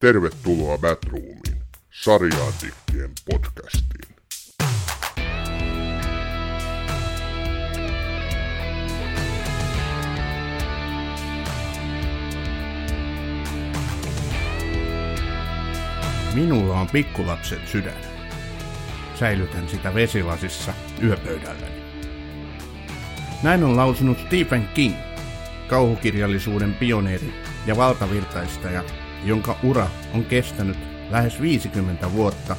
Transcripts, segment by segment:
Tervetuloa Batroomiin, sarjaantikkien podcastiin. Minulla on pikkulapsen sydän. Säilytän sitä vesilasissa yöpöydälläni. Näin on lausunut Stephen King, kauhukirjallisuuden pioneeri ja valtavirtaistaja, jonka ura on kestänyt lähes 50 vuotta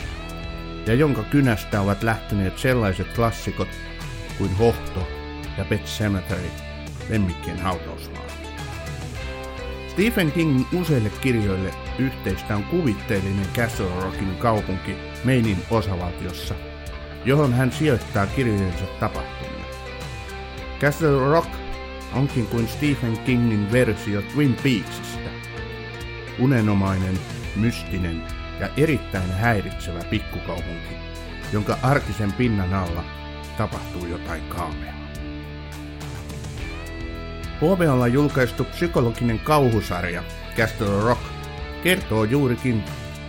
ja jonka kynästä ovat lähteneet sellaiset klassikot kuin Hohto ja Pet Cemetery, lemmikkien hautausmaa. Stephen Kingin useille kirjoille yhteistä on kuvitteellinen Castle Rockin kaupunki Mainin osavaltiossa, johon hän sijoittaa kirjojensa tapahtumia. Castle Rock onkin kuin Stephen Kingin versio Twin Peaksista. Unenomainen, mystinen ja erittäin häiritsevä pikkukaupunki, jonka arkisen pinnan alla tapahtuu jotain kaameaa. HBOlla julkaistu psykologinen kauhusarja Castle Rock kertoo juurikin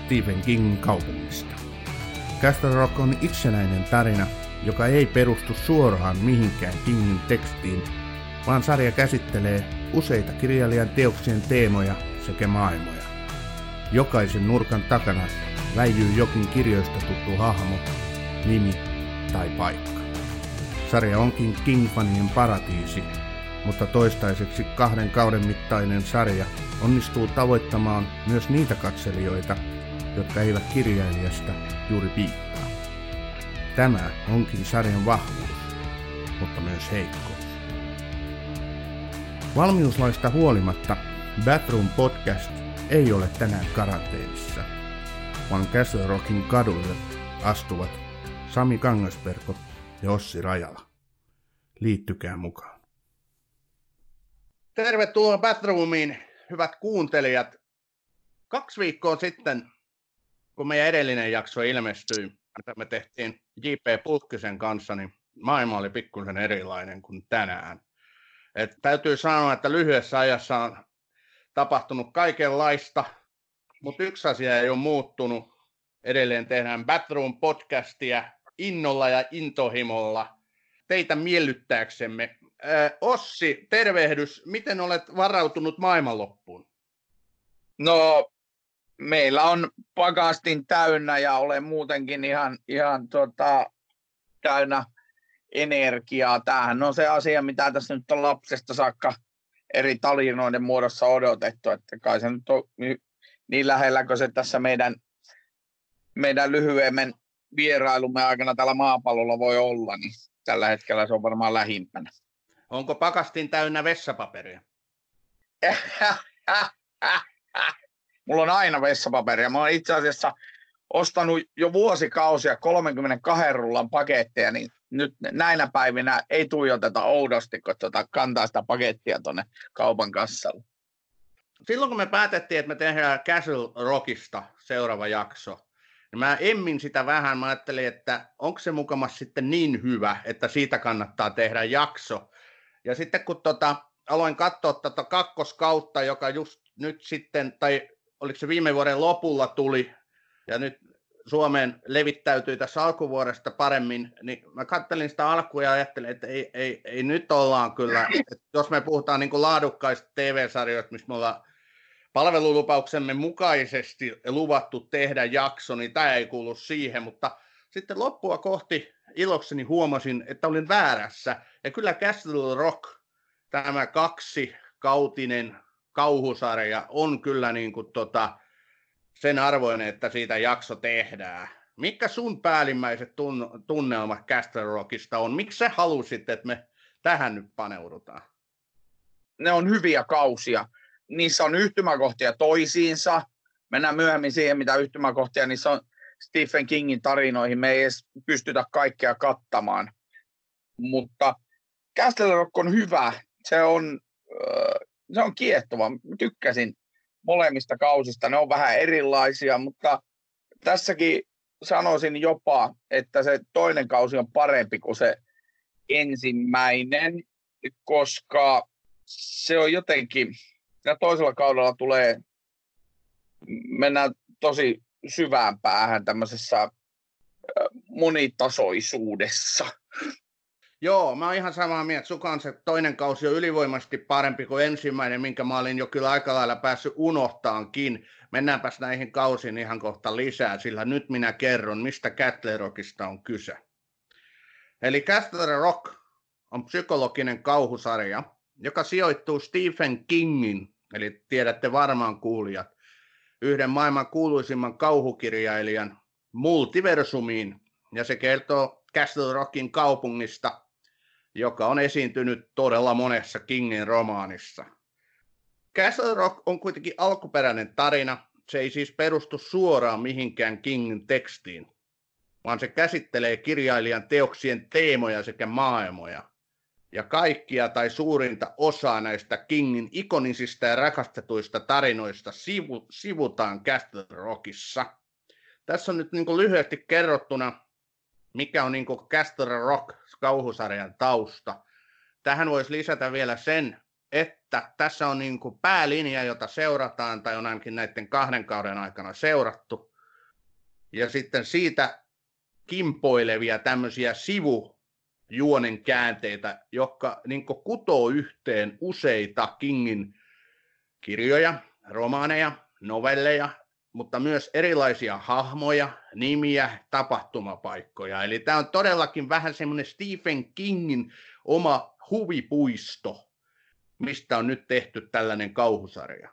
Stephen Kingin kaupungista. Castle Rock on itsenäinen tarina, joka ei perustu suoraan mihinkään Kingin tekstiin, vaan sarja käsittelee useita kirjailijan teoksien teemoja sekä maailmoja. Jokaisen nurkan takana väijyy jokin kirjoista tuttu hahmo, nimi tai paikka. Sarja onkin King-fanien paratiisi, mutta toistaiseksi kahden kauden mittainen sarja onnistuu tavoittamaan myös niitä katselijoita, jotka eivät kirjailijasta juuri piittaa. Tämä onkin sarjan vahvuus, mutta myös heikkous. Valmiuslaista huolimatta Batroom Podcast ei ole tänään karanteenissa, vaan Castle Rockin kaduille astuvat Sami Kangasperko ja Ossi Rajala. Liittykää mukaan. Tervetuloa Batroomiin, hyvät kuuntelijat. Kaksi viikkoa sitten, kun meidän edellinen jakso ilmestyi, mitä me tehtiin J.P. Pulkkisen kanssa, niin maailma oli pikkusen erilainen kuin tänään. Et täytyy sanoa, että lyhyessä ajassa on tapahtunut kaikenlaista, mutta yksi asia ei ole muuttunut. Edelleen tehdään Batroom podcastia innolla ja intohimolla teitä miellyttääksemme. Ossi, tervehdys. Miten olet varautunut maailmanloppuun? No, meillä on pakastin täynnä ja olen muutenkin ihan, ihan tota, täynnä energiaa. Tämähän on se asia, mitä tässä nyt on lapsesta saakka eri talinoiden muodossa odotettu, että kai se nyt on niin lähellä kuin se tässä meidän, meidän lyhyemmän vierailumme aikana täällä maapallolla voi olla, niin tällä hetkellä se on varmaan lähimpänä. Onko pakastin täynnä vessapaperia? Mulla on aina vessapaperia. Mä oon itse asiassa ostanut jo vuosikausia 32 rullan paketteja, niin nyt näinä päivinä ei tuijoteta oudosti, kun tuota kantaa sitä pakettia tuonne kaupan kassalle. Silloin kun me päätettiin, että me tehdään Castle Rockista seuraava jakso, niin mä emmin sitä vähän. Mä ajattelin, että onko se mukamas sitten niin hyvä, että siitä kannattaa tehdä jakso. Ja sitten kun tota, aloin katsoa tätä kakkoskautta, joka just nyt sitten, tai oliko se viime vuoden lopulla tuli, nyt Suomeen levittäytyi tässä alkuvuodesta paremmin, niin mä kattelin sitä alkua ja ajattelin, että ei, ei, ei nyt ollaan kyllä, että jos me puhutaan niin kuin laadukkaista TV-sarjoista, missä me ollaan palvelulupauksemme mukaisesti luvattu tehdä jakso, niin tämä ei kuulu siihen, mutta sitten loppua kohti ilokseni huomasin, että olin väärässä. Ja kyllä Castle Rock, tämä kaksi kautinen kauhusarja, on kyllä niin kuin tota, sen arvoinen, että siitä jakso tehdään. Mikä sun päällimmäiset tun- tunnelmat Castle Rockista on? Miksi sä halusit, että me tähän nyt paneudutaan? Ne on hyviä kausia. Niissä on yhtymäkohtia toisiinsa. Mennään myöhemmin siihen, mitä yhtymäkohtia niissä on Stephen Kingin tarinoihin. Me ei edes pystytä kaikkea kattamaan. Mutta Castle Rock on hyvä. Se on, se on kiehtova. Tykkäsin molemmista kausista. Ne on vähän erilaisia, mutta tässäkin sanoisin jopa, että se toinen kausi on parempi kuin se ensimmäinen, koska se on jotenkin, ja toisella kaudella tulee mennään tosi syvään päähän tämmöisessä monitasoisuudessa. Joo, mä oon ihan samaa mieltä. Sukan se toinen kausi on ylivoimaisesti parempi kuin ensimmäinen, minkä mä olin jo kyllä aika lailla päässyt unohtaankin. Mennäänpäs näihin kausiin ihan kohta lisää, sillä nyt minä kerron, mistä Rockista on kyse. Eli Castle Rock on psykologinen kauhusarja, joka sijoittuu Stephen Kingin, eli tiedätte varmaan kuulijat, yhden maailman kuuluisimman kauhukirjailijan multiversumiin, ja se kertoo Castle Rockin kaupungista, joka on esiintynyt todella monessa Kingin romaanissa. Castle Rock on kuitenkin alkuperäinen tarina, se ei siis perustu suoraan mihinkään Kingin tekstiin, vaan se käsittelee kirjailijan teoksien teemoja sekä maailmoja. Ja kaikkia tai suurinta osaa näistä Kingin ikonisista ja rakastetuista tarinoista sivu, sivutaan Castle Rockissa. Tässä on nyt niin lyhyesti kerrottuna, mikä on niin Castle Rock kauhusarjan tausta. Tähän voisi lisätä vielä sen, että tässä on niin päälinja, jota seurataan, tai on ainakin näiden kahden kauden aikana seurattu. Ja sitten siitä kimpoilevia tämmöisiä sivujuonen käänteitä, jotka niin kutoo yhteen useita Kingin kirjoja, romaaneja, novelleja, mutta myös erilaisia hahmoja, nimiä, tapahtumapaikkoja. Eli tämä on todellakin vähän semmoinen Stephen Kingin oma huvipuisto, mistä on nyt tehty tällainen kauhusarja.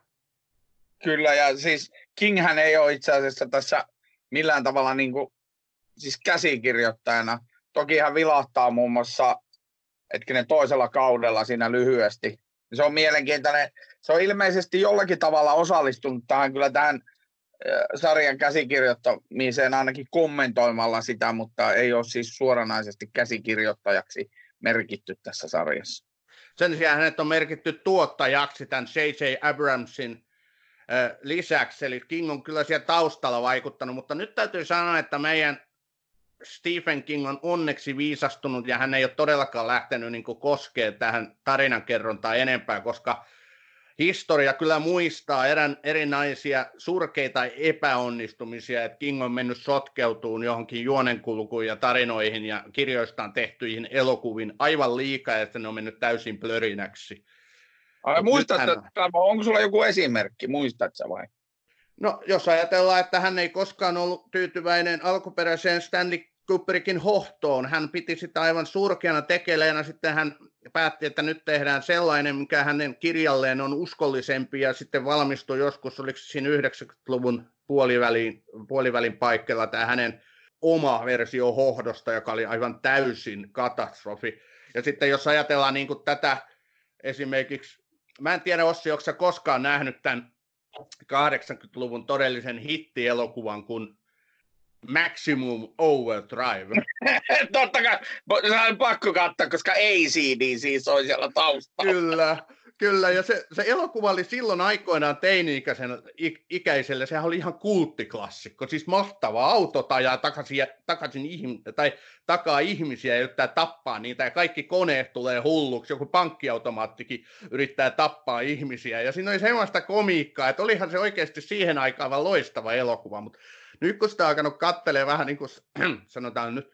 Kyllä, ja siis Kinghän ei ole itse asiassa tässä millään tavalla niin kuin, siis käsikirjoittajana. Toki hän vilahtaa muun muassa hetkinen toisella kaudella siinä lyhyesti. Se on mielenkiintoinen. Se on ilmeisesti jollakin tavalla osallistunut tähän kyllä tähän sarjan käsikirjoittamiseen ainakin kommentoimalla sitä, mutta ei ole siis suoranaisesti käsikirjoittajaksi merkitty tässä sarjassa. Sen sijaan hänet on merkitty tuottajaksi tämän J.J. Abramsin lisäksi, eli King on kyllä siellä taustalla vaikuttanut, mutta nyt täytyy sanoa, että meidän Stephen King on onneksi viisastunut ja hän ei ole todellakaan lähtenyt niin koskemaan tähän tarinankerrontaan enempää, koska historia kyllä muistaa erän, erinäisiä surkeita epäonnistumisia, että King on mennyt sotkeutuun johonkin juonenkulkuun ja tarinoihin ja kirjoistaan tehtyihin elokuviin aivan liikaa, että ne on mennyt täysin plörinäksi. Ai, muistatko, hän... onko sulla joku esimerkki, muistatko vai? No, jos ajatellaan, että hän ei koskaan ollut tyytyväinen alkuperäiseen Stanley Kubrickin hohtoon. Hän piti sitä aivan surkeana tekeleenä. Sitten hän päätti, että nyt tehdään sellainen, mikä hänen kirjalleen on uskollisempi ja sitten valmistui joskus, oliko siinä 90-luvun puolivälin, puolivälin paikalla tämä hänen oma versio hohdosta, joka oli aivan täysin katastrofi. Ja sitten jos ajatellaan niin kuin tätä esimerkiksi, mä en tiedä Ossi, onko koskaan nähnyt tämän 80-luvun todellisen hittielokuvan, kun Maximum Overdrive. Totta kai, se on pakko katsoa, koska ACD siis on siellä taustalla. Kyllä, kyllä. Ja se, se elokuva oli silloin aikoinaan teini-ikäisen ikäiselle, sehän oli ihan kulttiklassikko. Siis mahtava auto ajaa takaisin, takaisin ihm, tai takaa ihmisiä ja yrittää tappaa niitä, ja kaikki koneet tulee hulluksi. Joku pankkiautomaattikin yrittää tappaa ihmisiä. Ja siinä oli semmoista komiikkaa, että olihan se oikeasti siihen aikaan loistava elokuva, mutta nyt kun sitä on alkanut kattelee vähän niin kuin sanotaan nyt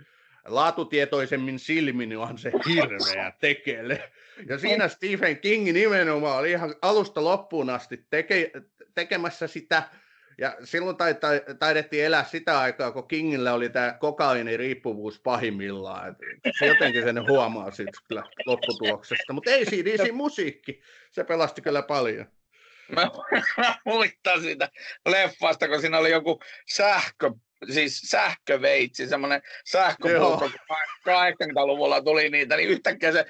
laatutietoisemmin silmin, niin on se hirveä tekele. Ja siinä Stephen King nimenomaan oli ihan alusta loppuun asti teke, tekemässä sitä, ja silloin taidettiin elää sitä aikaa, kun Kingillä oli tämä riippuvuus pahimmillaan. Et se jotenkin sen huomaa siitä kyllä lopputuloksesta. Mutta ei siinä musiikki, se pelasti kyllä paljon. Mä, mä muistan sitä leffasta, kun siinä oli joku sähkö, siis sähköveitsi, semmoinen sähköpulko, kun 80-luvulla tuli niitä, niin yhtäkkiä se,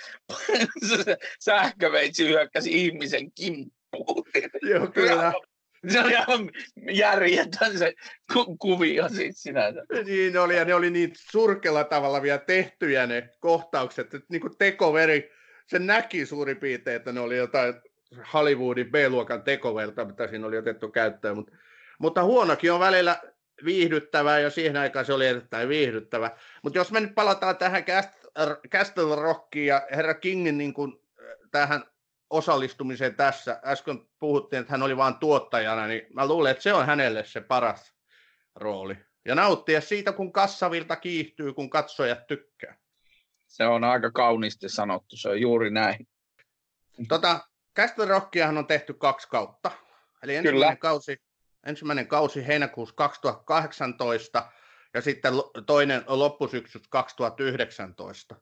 se sähköveitsi hyökkäsi ihmisen kimppuun. Joo, kyllä. Se oli ihan järjetön se ku- kuvio siis sinänsä. Niin oli, ja ne oli niin surkella tavalla vielä tehtyjä ne kohtaukset, että niin kuin tekoveri, se näki suurin piirtein, että ne oli jotain Hollywoodin B-luokan tekoverta, mitä siinä oli otettu käyttöön, mutta, mutta huonokin on välillä viihdyttävää ja siihen aikaan se oli erittäin viihdyttävä. Mutta jos me nyt palataan tähän Castle Rockiin ja herra Kingin niin kuin, tähän osallistumiseen tässä. Äsken puhuttiin, että hän oli vain tuottajana, niin mä luulen, että se on hänelle se paras rooli. Ja nauttia siitä, kun kassavilta kiihtyy, kun katsojat tykkää. Se on aika kauniisti sanottu, se on juuri näin. Tota, Castle Rockiahan on tehty kaksi kautta. Eli ensimmäinen kausi, ensimmäinen kausi heinäkuussa 2018 ja sitten toinen loppusyksys 2019.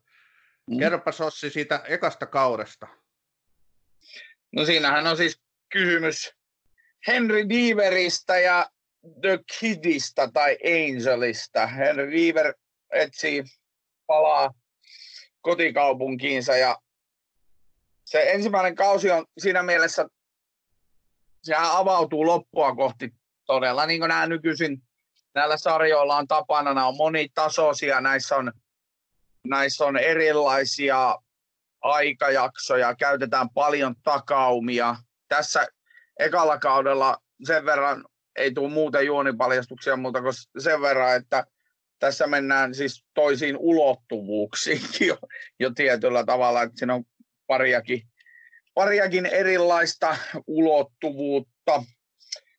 Mm. Kerropa Sossi siitä ekasta kaudesta. No siinähän on siis kysymys Henry Deaverista ja The Kidista tai Angelista. Henry Deaver etsii palaa kotikaupunkiinsa ja se ensimmäinen kausi on siinä mielessä, sehän avautuu loppua kohti todella, niin kuin nämä nykyisin näillä sarjoilla on tapana, nämä on monitasoisia, näissä on, näissä on erilaisia aikajaksoja, käytetään paljon takaumia. Tässä ekalla kaudella sen verran ei tule muuten juonipaljastuksia muuta kuin sen verran, että tässä mennään siis toisiin ulottuvuuksiinkin jo, jo tietyllä tavalla, että siinä on pariakin, pariakin erilaista ulottuvuutta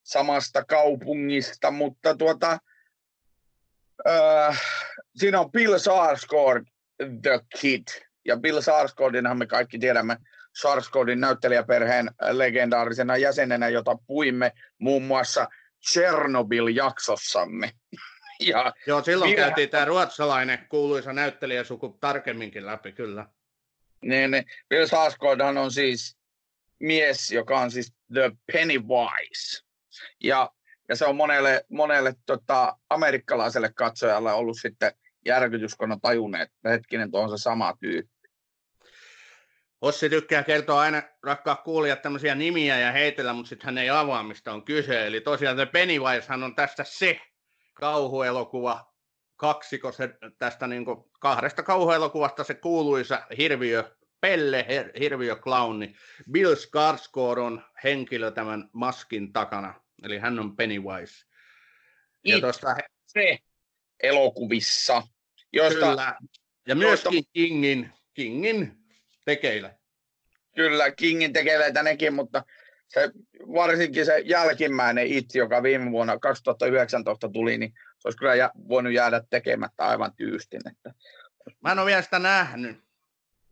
samasta kaupungista, mutta tuota, äh, siinä on Bill Sarsgaard, The Kid, ja Bill Sarsgaardinhan me kaikki tiedämme Sarsgaardin näyttelijäperheen legendaarisena jäsenenä, jota puimme muun muassa Chernobyl-jaksossamme. Ja Joo, silloin Bill... käytiin tämä ruotsalainen kuuluisa näyttelijäsuku tarkemminkin läpi, kyllä. Niin, niin. Bill Sarsgaardhan on siis mies, joka on siis The Pennywise. Ja, ja se on monelle, monelle tota, amerikkalaiselle katsojalle ollut sitten järkytys, kun on tajunneet, että hetkinen, tuo on se sama tyyppi. Ossi tykkää kertoa aina, rakkaat kuulijat, tämmöisiä nimiä ja heitellä, mutta sitten hän ei avaa, mistä on kyse. Eli tosiaan se Pennywisehan on tästä se kauhuelokuva, kaksiko se tästä niin kahdesta kauhuelokuvasta se kuuluisa hirviö Pelle, hirviö clowni. Bill Skarsgård on henkilö tämän maskin takana, eli hän on Pennywise. Ja tuosta... Se elokuvissa. Josta, Kyllä. Ja myöskin josta... Kingin, Kingin tekeillä. Kyllä, Kingin tekeleitä nekin, mutta se, varsinkin se jälkimmäinen itse, joka viime vuonna 2019 tuli, niin olisi kyllä voinut jäädä tekemättä aivan tyystin. Että... Mä en ole vielä sitä nähnyt.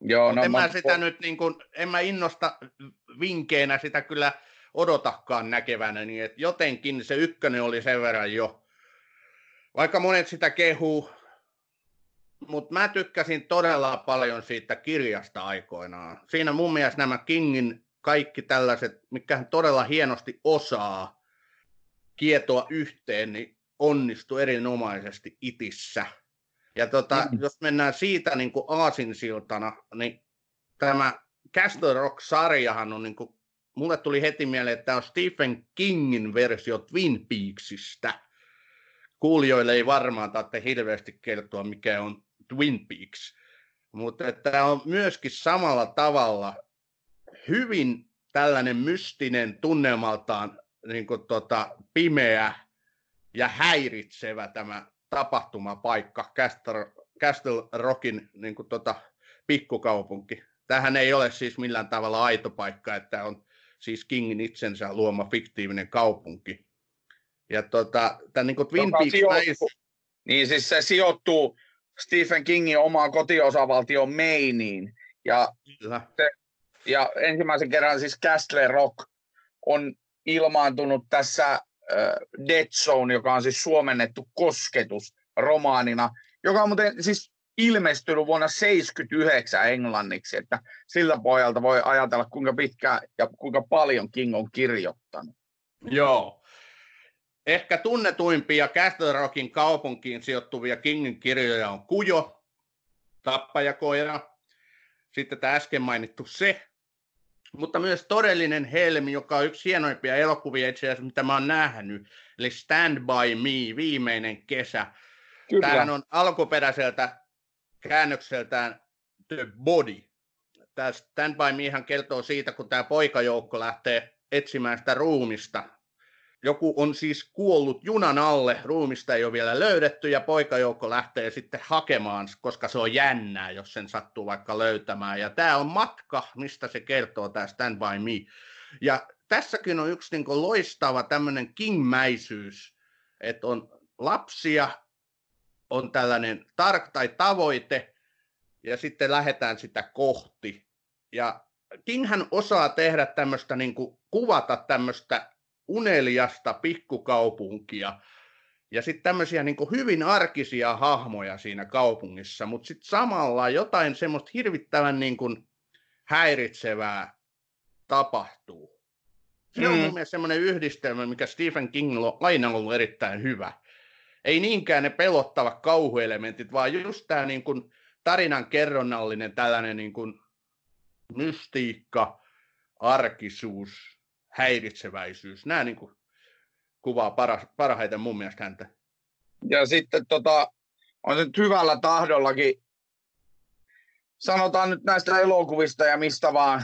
Joo, no, en, mä, mä sitä nyt, niin kuin, en mä innosta vinkeinä sitä kyllä odotakaan näkevänä, niin että jotenkin se ykkönen oli sen verran jo, vaikka monet sitä kehuu, mutta mä tykkäsin todella paljon siitä kirjasta aikoinaan. Siinä mun mielestä nämä Kingin kaikki tällaiset, mikä hän todella hienosti osaa kietoa yhteen, niin onnistui erinomaisesti itissä. Ja tota, mm. jos mennään siitä niin kuin aasinsiltana, niin tämä Castle Rock-sarjahan on niin kuin, mulle tuli heti mieleen, että tämä on Stephen Kingin versio Twin Peaksista. Kuulijoille ei varmaan tarvitse hirveästi kertoa, mikä on Twin Peaks. Mutta tämä on myöskin samalla tavalla hyvin tällainen mystinen tunnelmaltaan niin kuin tota, pimeä ja häiritsevä tämä tapahtumapaikka, Castle, Castle Rockin niin kuin tota, pikkukaupunki. Tähän ei ole siis millään tavalla aito paikka, että on siis Kingin itsensä luoma fiktiivinen kaupunki. Ja tota, tämän niin kuin Twin Peaks... Sijoittuu, niin siis se sijoittuu Stephen Kingin omaan kotiosavaltion Mainiin. Ja, se, ja ensimmäisen kerran siis Castle Rock on ilmaantunut tässä Dead Zone, joka on siis suomennettu kosketus romaanina, joka on muuten siis ilmestynyt vuonna 1979 englanniksi, että sillä pojalta voi ajatella, kuinka pitkään ja kuinka paljon King on kirjoittanut. Joo. Ehkä tunnetuimpia Castle Rockin kaupunkiin sijoittuvia Kingin kirjoja on Kujo, Tappajakoira, sitten tämä äsken mainittu Se, mutta myös todellinen helmi, joka on yksi hienoimpia elokuvia itse asiassa, mitä mä oon nähnyt, eli Stand By Me, viimeinen kesä. Kyllä. Tämähän on alkuperäiseltä käännökseltään The Body. Tämä Stand By Mehan kertoo siitä, kun tämä poikajoukko lähtee etsimään sitä ruumista, joku on siis kuollut junan alle, ruumista ei ole vielä löydetty ja poikajoukko lähtee sitten hakemaan, koska se on jännää, jos sen sattuu vaikka löytämään. Ja tämä on matka, mistä se kertoo tämä Stand By Me. Ja tässäkin on yksi niin loistava tämmöinen kingmäisyys, että on lapsia, on tällainen tark tai tavoite, ja sitten lähdetään sitä kohti. Ja Kinghän osaa tehdä tämmöistä, niin kuin, kuvata tämmöistä uneliasta pikkukaupunkia, ja sitten tämmöisiä niin hyvin arkisia hahmoja siinä kaupungissa, mutta sitten samalla jotain semmoista hirvittävän niin kuin häiritsevää tapahtuu. Se mm. on mun mielestä semmoinen yhdistelmä, mikä Stephen King aina on ollut erittäin hyvä. Ei niinkään ne pelottavat kauhuelementit, vaan just tämä niin kuin tarinan kerronnallinen tällainen niin kuin mystiikka, arkisuus, häiritseväisyys. Nämä niin kuin kuvaa para, parhaiten mun mielestä häntä. Ja sitten tota, on nyt hyvällä tahdollakin, sanotaan nyt näistä elokuvista ja mistä vaan,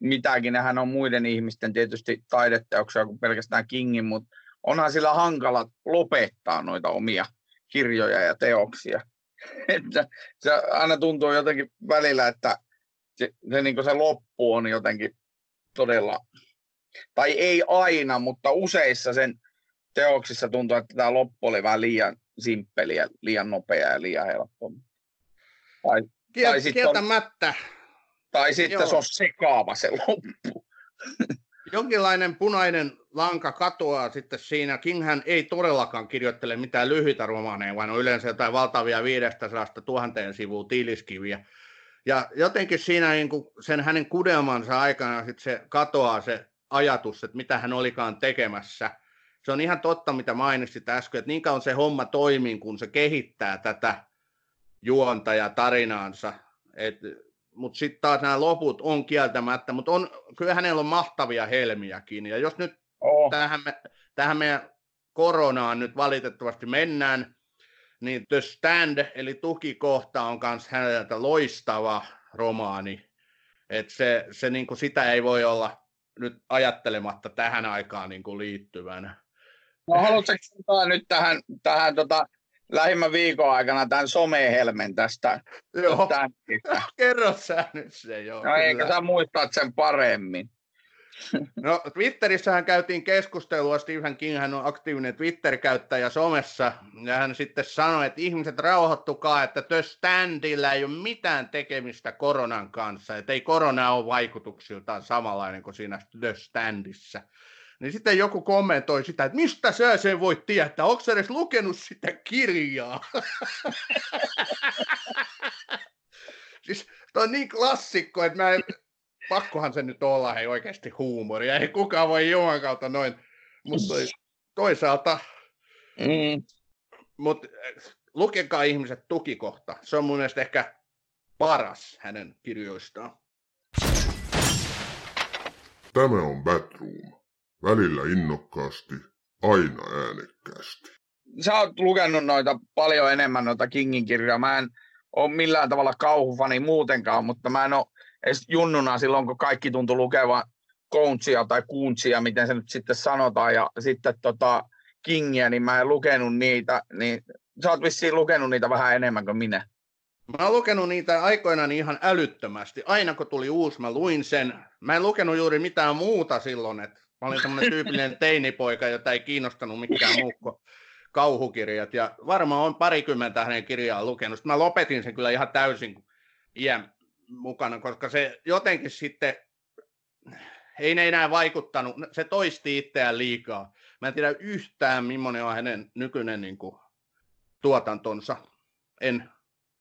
mitäkin, nehän on muiden ihmisten tietysti taideteoksia kuin pelkästään Kingin, mutta onhan sillä hankala lopettaa noita omia kirjoja ja teoksia. Että se aina tuntuu jotenkin välillä, että se, se, niin se loppu on jotenkin todella, tai ei aina, mutta useissa sen teoksissa tuntuu, että tämä loppu oli vähän liian simppeli ja liian nopea ja liian helppo. Tai, Kiel, tai sitten kieltämättä. On, tai sitten Joo. se on sekaava se loppu. Jonkinlainen punainen lanka katoaa sitten siinä. Kinghän ei todellakaan kirjoittele mitään lyhyitä romaaneja, vaan on yleensä jotain valtavia 500 tuhanteen sivua tiiliskiviä. Ja jotenkin siinä niin kuin sen hänen kudelmansa aikana sitten se katoaa se ajatus, että mitä hän olikaan tekemässä. Se on ihan totta, mitä mainitsit äsken, että niin kauan se homma toimii, kun se kehittää tätä juonta ja tarinaansa. Mutta sitten taas nämä loput on kieltämättä, mutta on, kyllä hänellä on mahtavia helmiäkin. Ja jos nyt oh. tähän, me, tähän meidän koronaan nyt valitettavasti mennään, niin The Stand, eli tukikohta, on myös häneltä loistava romaani. Et se, se niin kuin sitä ei voi olla nyt ajattelematta tähän aikaan niin kuin liittyvänä. No haluatko nyt tähän, tähän tota, lähimmän viikon aikana tämän somehelmen tästä? Joo, kerro sä nyt se joo. No eikö sä muistat sen paremmin? No Twitterissähän käytiin keskustelua, Stephen King hän on aktiivinen Twitter-käyttäjä somessa, ja hän sitten sanoi, että ihmiset rauhoittukaa, että The Standilla ei ole mitään tekemistä koronan kanssa, että ei korona ole vaikutuksiltaan samanlainen kuin siinä The Standissa. Niin sitten joku kommentoi sitä, että mistä sä sen voit tietää, onko sä edes lukenut sitä kirjaa? siis toi on niin klassikko, että mä en, pakkohan se nyt olla hei oikeasti huumoria. Ei kukaan voi Juman kautta noin. Mutta toisaalta, mm. mut, lukekaa ihmiset tukikohta. Se on mun mielestä ehkä paras hänen kirjoistaan. Tämä on Batroom. Välillä innokkaasti, aina äänekkäästi. Sä oot lukenut noita paljon enemmän noita Kingin kirjoja. Mä en ole millään tavalla kauhufani muutenkaan, mutta mä en ole edes junnuna silloin, kun kaikki tuntui lukevan Countsia tai Kuuntsia, miten se nyt sitten sanotaan, ja sitten tota Kingiä, niin mä en lukenut niitä, niin sä oot vissiin lukenut niitä vähän enemmän kuin minä. Mä oon lukenut niitä aikoinaan ihan älyttömästi. Aina kun tuli uusi, mä luin sen. Mä en lukenut juuri mitään muuta silloin, että mä olin semmoinen tyypillinen teinipoika, jota ei kiinnostanut mikään muu kauhukirjat. Ja varmaan on parikymmentä hänen kirjaa lukenut. Sitten mä lopetin sen kyllä ihan täysin iän mukana, koska se jotenkin sitten ei ne enää vaikuttanut, se toisti itseään liikaa. Mä en tiedä yhtään, millainen on hänen nykyinen niin kuin, tuotantonsa. En.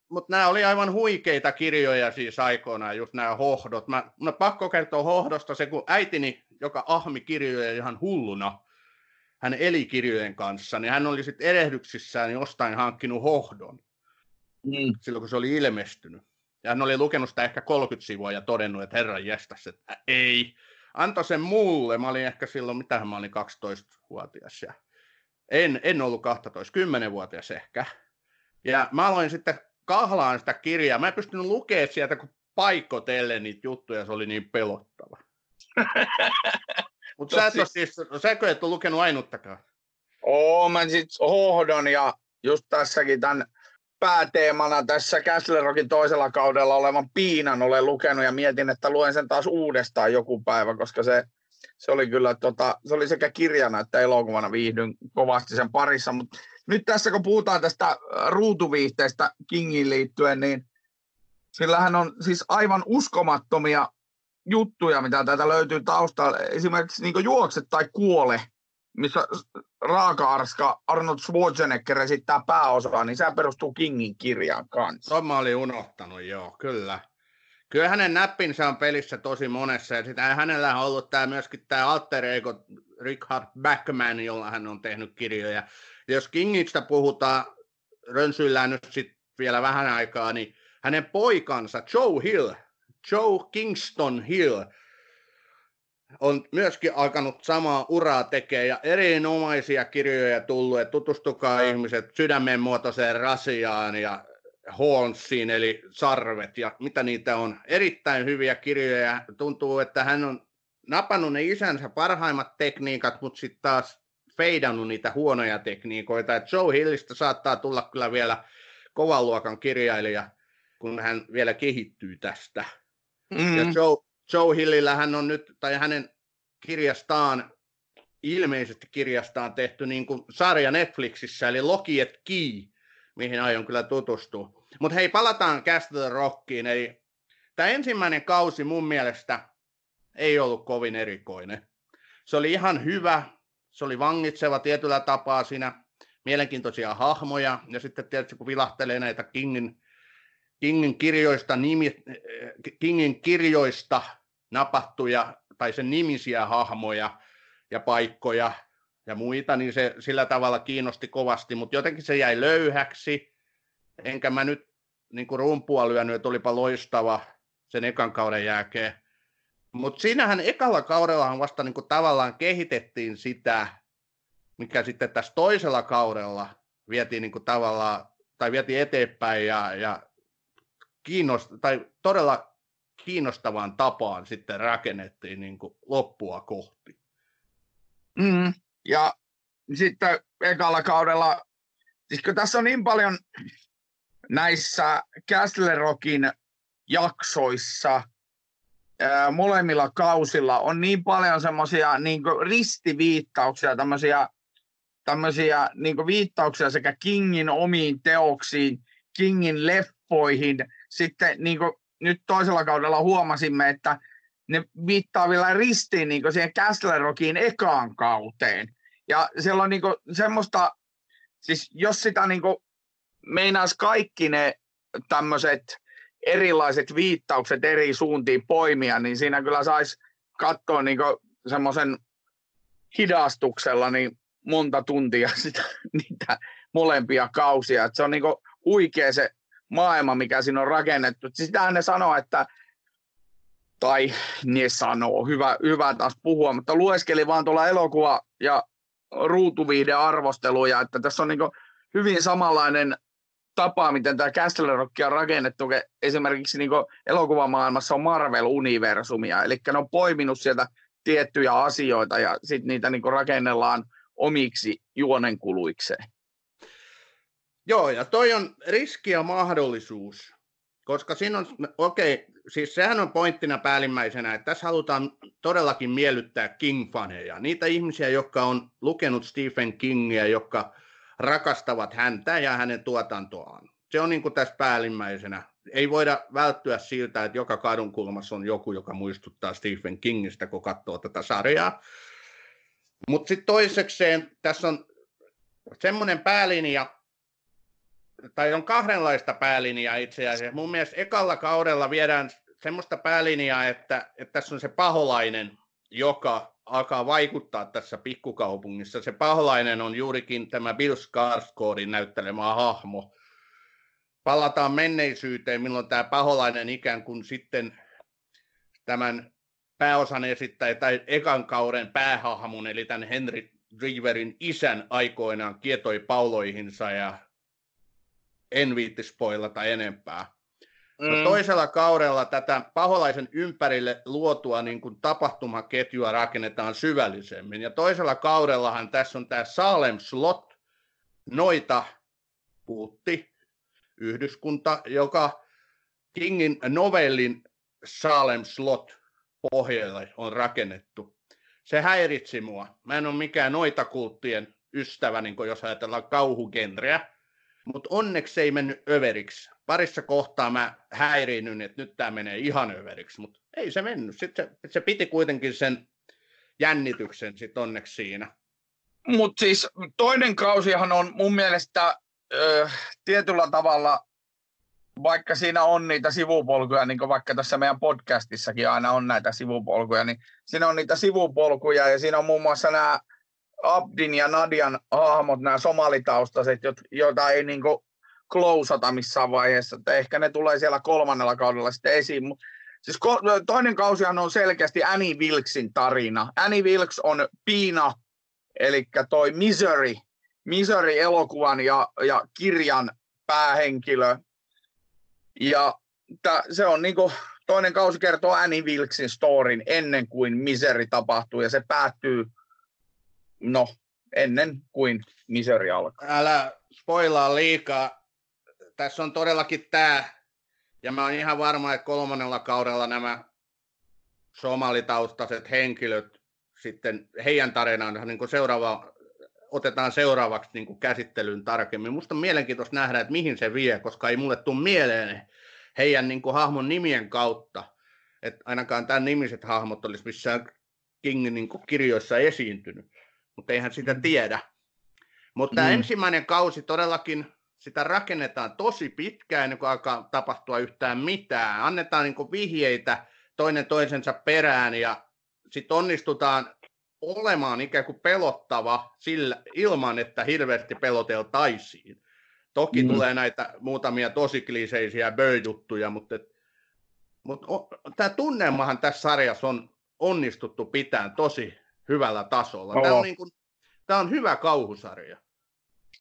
Mutta nämä oli aivan huikeita kirjoja siis aikoinaan, just nämä hohdot. Mä, mä pakko kertoa hohdosta se, kun äitini, joka ahmi kirjoja ihan hulluna, hän eli kirjojen kanssa, niin hän oli sitten erehdyksissään jostain hankkinut hohdon. Mm. Silloin kun se oli ilmestynyt. Ja hän oli lukenut sitä ehkä 30 sivua ja todennut, että herran jestas, että ei. Antoi sen mulle. Mä olin ehkä silloin, mitähän mä olin 12-vuotias. Ja en, en ollut 12, 10-vuotias ehkä. Ja mä aloin sitten kahlaan sitä kirjaa. Mä en pystynyt lukemaan sieltä, kun paikotellen niitä juttuja, se oli niin pelottava. Mutta sä et siis... siis, säkö et ole lukenut ainuttakaan? Oo, mä sit hohdon ja just tässäkin tämän pääteemana tässä Castle Rockin toisella kaudella olevan Piinan olen lukenut ja mietin, että luen sen taas uudestaan joku päivä, koska se, se oli kyllä tota, se oli sekä kirjana että elokuvana viihdyn kovasti sen parissa, mutta nyt tässä kun puhutaan tästä ruutuviihteestä Kingin liittyen, niin sillähän on siis aivan uskomattomia juttuja, mitä täältä löytyy taustalla. Esimerkiksi niin juokset tai kuole, missä raaka-arska Arnold Schwarzenegger esittää pääosaa, niin se perustuu Kingin kirjaan kanssa. Tuon mä olin unohtanut, joo, kyllä. Kyllä hänen näppinsä on pelissä tosi monessa, ja sitä hänellä on ollut tämä myöskin tämä alter ego Richard Backman, jolla hän on tehnyt kirjoja. Ja jos Kingistä puhutaan, rönsyillään nyt sit vielä vähän aikaa, niin hänen poikansa Joe Hill, Joe Kingston Hill, on myöskin alkanut samaa uraa tekemään ja erinomaisia kirjoja tullut, että tutustukaa ihmiset sydämen muotoiseen rasiaan ja Hornsiin, eli sarvet ja mitä niitä on. Erittäin hyviä kirjoja. Tuntuu, että hän on napannut ne isänsä parhaimmat tekniikat, mutta sitten taas feidannut niitä huonoja tekniikoita. Et Joe Hillistä saattaa tulla kyllä vielä kovan luokan kirjailija, kun hän vielä kehittyy tästä. Mm. Ja Joe, Joe Hillillä hän on nyt, tai hänen kirjastaan, ilmeisesti kirjastaan tehty niin kuin sarja Netflixissä, eli Loki et Key, mihin aion kyllä tutustua. Mutta hei, palataan Castle Rockiin. Eli tämä ensimmäinen kausi mun mielestä ei ollut kovin erikoinen. Se oli ihan hyvä, se oli vangitseva tietyllä tapaa siinä, mielenkiintoisia hahmoja, ja sitten tietysti kun vilahtelee näitä Kingin Kingin kirjoista, nimi, Kingin kirjoista napattuja tai sen nimisiä hahmoja ja paikkoja ja muita, niin se sillä tavalla kiinnosti kovasti, mutta jotenkin se jäi löyhäksi, enkä mä nyt niin kuin rumpua lyönyt, että olipa loistava sen ekan kauden jälkeen. Mutta siinähän ekalla kaudellahan vasta niin kuin tavallaan kehitettiin sitä, mikä sitten tässä toisella kaudella vietiin niin kuin tavallaan, tai vietiin eteenpäin ja, ja kiinnost, tai todella kiinnostavaan tapaan sitten rakennettiin niin kuin loppua kohti. Mm, ja sitten ekalla kaudella, siis kun tässä on niin paljon näissä Castle Rockin jaksoissa, ää, molemmilla kausilla on niin paljon semmoisia niin ristiviittauksia, tämmöisiä, tämmöisiä niin viittauksia sekä Kingin omiin teoksiin, Kingin leffoihin – sitten niin kuin nyt toisella kaudella huomasimme, että ne viittaa vielä ristiin niin siihen Castle Rockiin ekaan kauteen. Ja siellä on niin semmoista, siis jos sitä niin meinaisi kaikki ne tämmöiset erilaiset viittaukset eri suuntiin poimia, niin siinä kyllä saisi katsoa niin semmoisen hidastuksella niin monta tuntia sitä, niitä molempia kausia. Et se on niin huikea se maailma, mikä siinä on rakennettu. Sitä ne sanoo, että tai ne sanoo, hyvä, hyvä taas puhua, mutta lueskeli vaan tuolla elokuva- ja ruutuviiden arvosteluja, että tässä on niin hyvin samanlainen tapa, miten tämä Castle Rock on rakennettu, esimerkiksi niin elokuvamaailmassa on Marvel-universumia, eli ne on poiminut sieltä tiettyjä asioita ja sitten niitä niin rakennellaan omiksi juonenkuluikseen. Joo, ja toi on riski ja mahdollisuus, koska siinä on, okei, okay, siis sehän on pointtina päällimmäisenä, että tässä halutaan todellakin miellyttää King-faneja, niitä ihmisiä, jotka on lukenut Stephen Kingia, jotka rakastavat häntä ja hänen tuotantoaan. Se on niin kuin tässä päällimmäisenä. Ei voida välttyä siltä, että joka kadun kulmassa on joku, joka muistuttaa Stephen Kingistä, kun katsoo tätä sarjaa. Mutta sitten toisekseen tässä on semmoinen päälinja, tai on kahdenlaista päälinjaa itse asiassa. Mun mielestä ekalla kaudella viedään semmoista päälinjaa, että, että tässä on se paholainen, joka alkaa vaikuttaa tässä pikkukaupungissa. Se paholainen on juurikin tämä Bill Skarsgårdin näyttelemä hahmo. Palataan menneisyyteen, milloin tämä paholainen ikään kuin sitten tämän pääosan esittäjä tai ekan kauden päähahmon, eli tämän Henry Riverin isän aikoinaan kietoi pauloihinsa ja en viitti spoilata enempää. mm. toisella kaudella tätä paholaisen ympärille luotua niin kuin tapahtumaketjua rakennetaan syvällisemmin. Ja toisella kaudellahan tässä on tämä Salem Slot, noita kultti, yhdyskunta, joka Kingin novellin Salem Slot pohjalle on rakennettu. Se häiritsi mua. Mä en ole mikään noita kulttien ystävä, niin jos ajatellaan kauhugenreä, mutta onneksi ei mennyt överiksi. Parissa kohtaa mä häiriinnyin, että nyt tämä menee ihan överiksi, mutta ei se mennyt. Sitten se, se piti kuitenkin sen jännityksen sit onneksi siinä. Mutta siis toinen kausihan on mun mielestä ö, tietyllä tavalla, vaikka siinä on niitä sivupolkuja, niin kuin vaikka tässä meidän podcastissakin aina on näitä sivupolkuja, niin siinä on niitä sivupolkuja ja siinä on muun muassa nämä Abdin ja Nadian hahmot, nämä somalitaustaiset, joita ei niin klousata missään vaiheessa. Että ehkä ne tulee siellä kolmannella kaudella sitten esiin. Siis toinen kausihan on selkeästi Annie Wilksin tarina. Annie Wilkes on Piina, eli toi Misery, Misery-elokuvan ja, ja kirjan päähenkilö. Ja tää, se on niinku, toinen kausi kertoo Annie Wilksin storin ennen kuin Misery tapahtuu, ja se päättyy no, ennen kuin Misery alkaa. Älä spoilaa liikaa. Tässä on todellakin tämä, ja mä oon ihan varma, että kolmannella kaudella nämä somalitaustaiset henkilöt sitten heidän tarinaan niin kuin seuraava, otetaan seuraavaksi niin kuin käsittelyyn tarkemmin. Musta on mielenkiintoista nähdä, että mihin se vie, koska ei mulle tule mieleen heidän niin kuin, hahmon nimien kautta, että ainakaan tämän nimiset hahmot olisi missään Kingin niin kuin, kirjoissa esiintynyt mutta eihän sitä mm. tiedä. Mutta mm. ensimmäinen kausi todellakin, sitä rakennetaan tosi pitkään ennen kuin alkaa tapahtua yhtään mitään. Annetaan niin vihjeitä toinen toisensa perään ja sitten onnistutaan olemaan ikään kuin pelottava sillä, ilman, että hirveästi peloteltaisiin. Toki mm. tulee näitä muutamia tosi kliseisiä böjuttuja, mutta, mutta tämä tunnelmahan tässä sarjassa on onnistuttu pitämään tosi hyvällä tasolla. Tämä on, niin kuin, tämä on hyvä kauhusarja.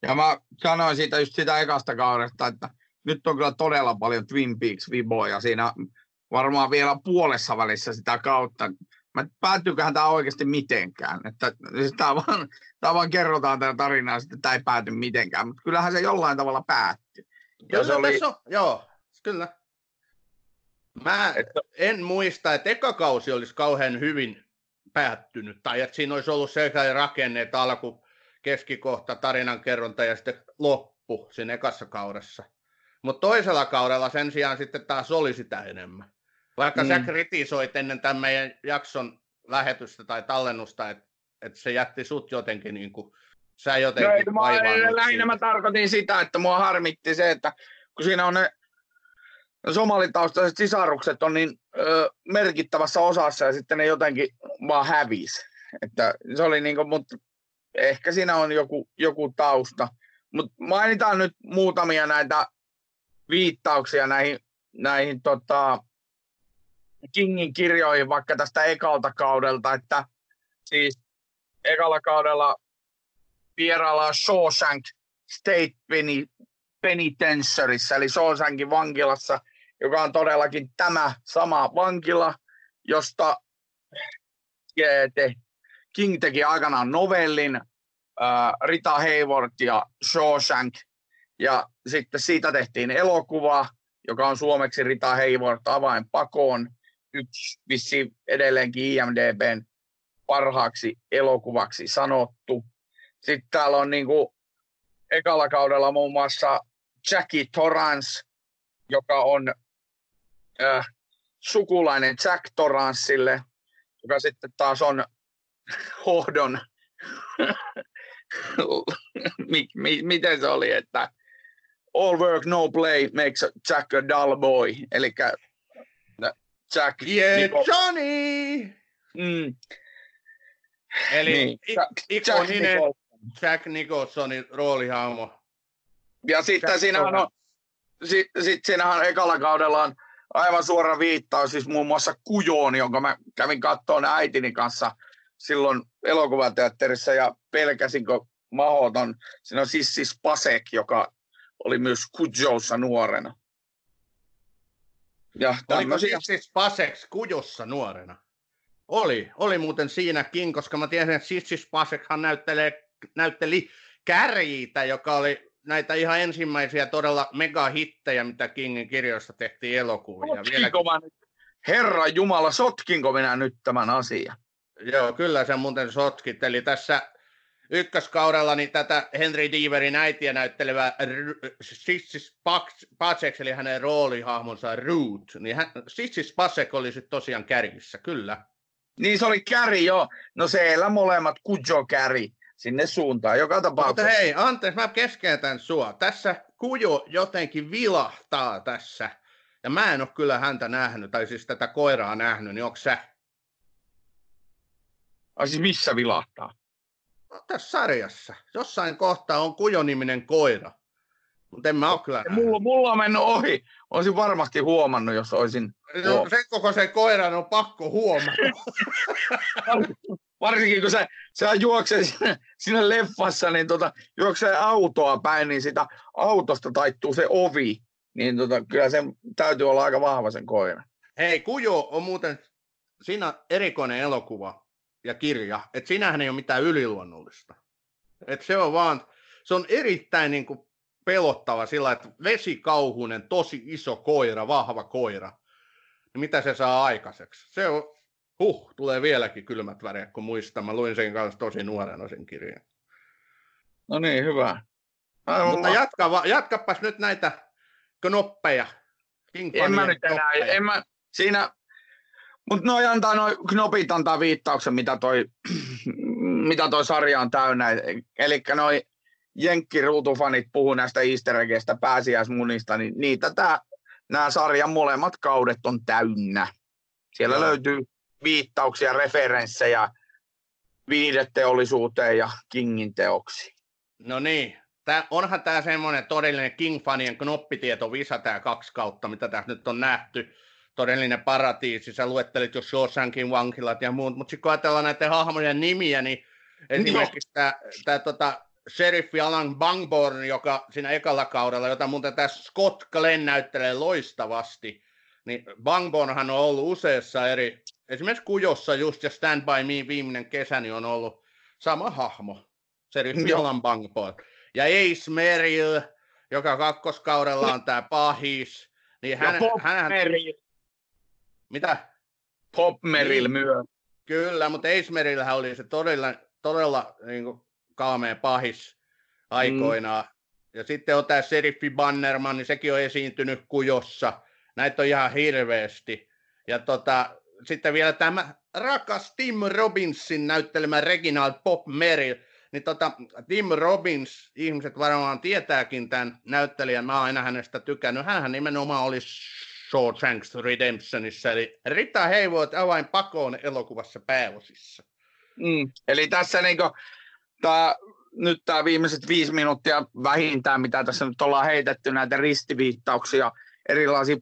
Ja mä sanoin siitä just sitä ekasta kaudesta, että nyt on kyllä todella paljon Twin Peaks viboja siinä varmaan vielä puolessa välissä sitä kautta. Mä päättyyköhän tämä oikeasti mitenkään. Että, siis tämä, vaan, tämä vaan kerrotaan tätä tarinaa, että tämä ei pääty mitenkään. Mutta kyllähän se jollain tavalla päättyi. Ja se oli... on, joo, kyllä. Mä että... en muista, että eka kausi olisi kauhean hyvin päättynyt, tai että siinä olisi ollut sellainen rakenne, että alku, keskikohta, tarinankerronta ja sitten loppu siinä ekassa kaudessa. Mutta toisella kaudella sen sijaan sitten taas oli sitä enemmän. Vaikka mm. sä kritisoit ennen tämän meidän jakson lähetystä tai tallennusta, että et se jätti sut jotenkin niin kuin, sä jotenkin no, mä, Lähinnä mä tarkoitin sitä, että mua harmitti se, että kun siinä on ne somalitaustaiset sisarukset on niin ö, merkittävässä osassa ja sitten ne jotenkin vaan hävisi. Että se oli niin kuin, mutta ehkä siinä on joku, joku tausta. Mutta mainitaan nyt muutamia näitä viittauksia näihin, näihin tota, Kingin kirjoihin vaikka tästä ekalta kaudelta, että siis ekalla kaudella vieraillaan Shawshank State Penitentiaryssä, eli Shawshankin vankilassa, joka on todellakin tämä sama vankila, josta King teki aikanaan novellin äh, Rita Hayworth ja Shawshank, ja sitten siitä tehtiin elokuva, joka on suomeksi Rita Hayworth avain pakoon, yksi vissi edelleenkin IMDBn parhaaksi elokuvaksi sanottu. Sitten täällä on niin kuin ekalla kaudella muun muassa Jackie Torrance, joka on äh, sukulainen Jack Torrancelle, joka sitten taas on hohdon, mi, mi, miten se oli, että all work no play makes Jack a dull boy, eli Jack... Yeah, Nico- Johnny! Mm. Eli niin. ikoninen Jack, Jack Nicholsonin roolihahmo. Ja sitten Jack siinä on, sitten sit siinähän ekalla kaudella on aivan suora viittaus, siis muun muassa Kujoon, jonka mä kävin kattoon äitini kanssa silloin elokuvateatterissa ja pelkäsinkö mahoton. Siinä on Sissi Spasek, joka oli myös Kujoussa nuorena. Ja Oliko tämmöisiä. Sissis Paseks kujossa nuorena? Oli, oli muuten siinäkin, koska mä tiedän, että Sissis Pasekhan näyttelee, näytteli Kärjiitä, joka oli näitä ihan ensimmäisiä todella megahittejä, mitä Kingin kirjoista tehtiin elokuvia. Sotkinko mä nyt? Herra Jumala, sotkinko minä nyt tämän asian? Joo, kyllä se muuten sotkit. Eli tässä ykköskaudella niin tätä Henry Deaverin äitiä näyttelevä Sissis Pasek, eli hänen roolihahmonsa Root, niin hän, Sissis Pasek oli sitten tosiaan kärjissä, kyllä. Niin se oli käri jo. No siellä molemmat kujo käri sinne suuntaan joka Mutta tapauksessa. hei, anteeksi, mä keskeytän sua. Tässä Kujo jotenkin vilahtaa tässä. Ja mä en ole kyllä häntä nähnyt, tai siis tätä koiraa nähnyt, niin onko sä? Ai siis missä vilahtaa? No, tässä sarjassa. Jossain kohtaa on Kujo-niminen koira. Mutta en mä ole kyllä nähnyt. Mulla, mulla on mennyt ohi. Olisin varmasti huomannut, jos olisin. No, se koko se koiran on pakko huomata. Varsinkin kun se, se juoksee siinä, siinä leffassa, niin tota, juoksee autoa päin, niin sitä autosta taittuu se ovi. Niin tota, kyllä sen täytyy olla aika vahva sen koira. Hei, Kujo on muuten, siinä erikoinen elokuva ja kirja, että siinähän ei ole mitään yliluonnollista. Et se on vaan, se on erittäin niin kuin pelottava sillä, että vesikauhunen, tosi iso koira, vahva koira, niin mitä se saa aikaiseksi? Se on, huh, tulee vieläkin kylmät väreet, kun muistan. Mä luin sen kanssa tosi nuorena sen kirjan. No niin, hyvä. Mä, Mutta jatka, jatkapas nyt näitä knoppeja. En mä nyt enää, knoppeja. en mä, siinä, mutta noi antaa, noi knopit antaa viittauksen, mitä toi, mitä toi sarja on täynnä. Eli noi jenkkiruutufanit puhuu näistä easter eggistä, pääsiäismunista, niin niitä tää, nämä sarjan molemmat kaudet on täynnä. Siellä Joo. löytyy viittauksia, referenssejä viihdeteollisuuteen ja Kingin teoksiin. No niin, tää, onhan tämä semmoinen todellinen King-fanien knoppitieto visa tämä kaksi kautta, mitä tässä nyt on nähty. Todellinen paratiisi, sä luettelit jo Shawshankin vankilat ja muut, mutta sitten kun ajatellaan näiden hahmojen nimiä, niin esimerkiksi tämä, tämä tota, sheriffi Alan Bangborn, joka siinä ekalla kaudella, jota muuten tässä Scott Glenn näyttelee loistavasti, niin Bangbornhan on ollut useassa eri, esimerkiksi Kujossa just ja Stand By Me viimeinen kesä, niin on ollut sama hahmo, sheriffi Joo. Alan Bangborn. Ja Ace Merrill, joka kakkoskaudella on tämä pahis, niin hän, ja Pop hän, Merrill, mitä? Pop Merrill Niin. myös. Kyllä, mutta Ace Merrillähän oli se todella, todella niin kuin, kaamea pahis aikoinaan. Mm. Ja sitten on tämä Seriffi Bannerman, niin sekin on esiintynyt kujossa. Näitä on ihan hirveästi. Ja tota, sitten vielä tämä rakas Tim Robbinsin näyttelemä Reginald Pop Merrill. Niin tota, Tim Robbins, ihmiset varmaan tietääkin tämän näyttelijän, mä oon aina hänestä tykännyt. Hänhän nimenomaan oli Shawshank Redemptionissa, eli Rita Hayworth avain pakoon elokuvassa pääosissa. Mm. Eli tässä niinku, tää, nyt tämä viimeiset viisi minuuttia vähintään, mitä tässä nyt ollaan heitetty näitä ristiviittauksia erilaisiin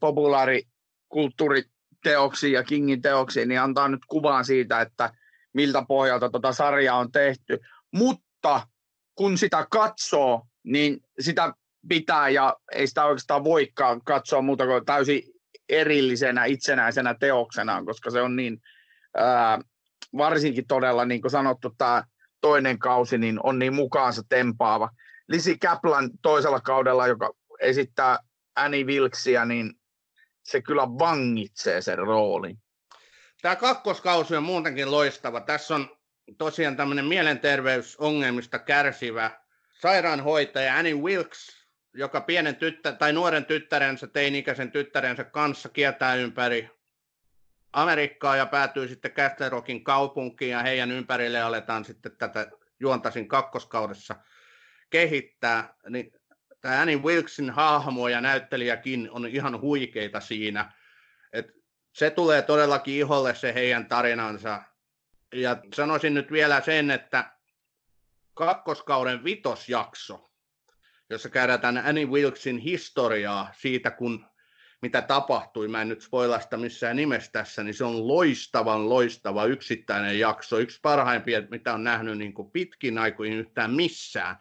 populaarikulttuuriteoksiin ja Kingin teoksiin, niin antaa nyt kuvan siitä, että miltä pohjalta tota sarjaa on tehty. Mutta kun sitä katsoo, niin sitä pitää ja ei sitä oikeastaan voikaan katsoa muuta kuin täysin erillisenä, itsenäisenä teoksenaan, koska se on niin ää, varsinkin todella, niin kuin sanottu, tämä toinen kausi niin on niin mukaansa tempaava. Lisi Kaplan toisella kaudella, joka esittää Annie Wilksia, niin se kyllä vangitsee sen roolin. Tämä kakkoskausi on muutenkin loistava. Tässä on tosiaan tämmöinen mielenterveysongelmista kärsivä sairaanhoitaja Annie Wilkes, joka pienen tyttö, tai nuoren tyttärensä, teini-ikäisen tyttärensä kanssa kiertää ympäri Amerikkaa ja päätyy sitten Castle Rockin kaupunkiin ja heidän ympärille aletaan sitten tätä juontasin kakkoskaudessa kehittää. Niin tämä Annie Wilksin hahmo ja näyttelijäkin on ihan huikeita siinä. Et se tulee todellakin iholle se heidän tarinansa. Ja sanoisin nyt vielä sen, että kakkoskauden vitosjakso, jossa käydään Annie Wilksin historiaa siitä, kun mitä tapahtui, mä en nyt spoilasta missään nimessä tässä, niin se on loistavan loistava yksittäinen jakso, yksi parhaimpia, mitä on nähnyt niin kuin pitkin aikoihin yhtään missään.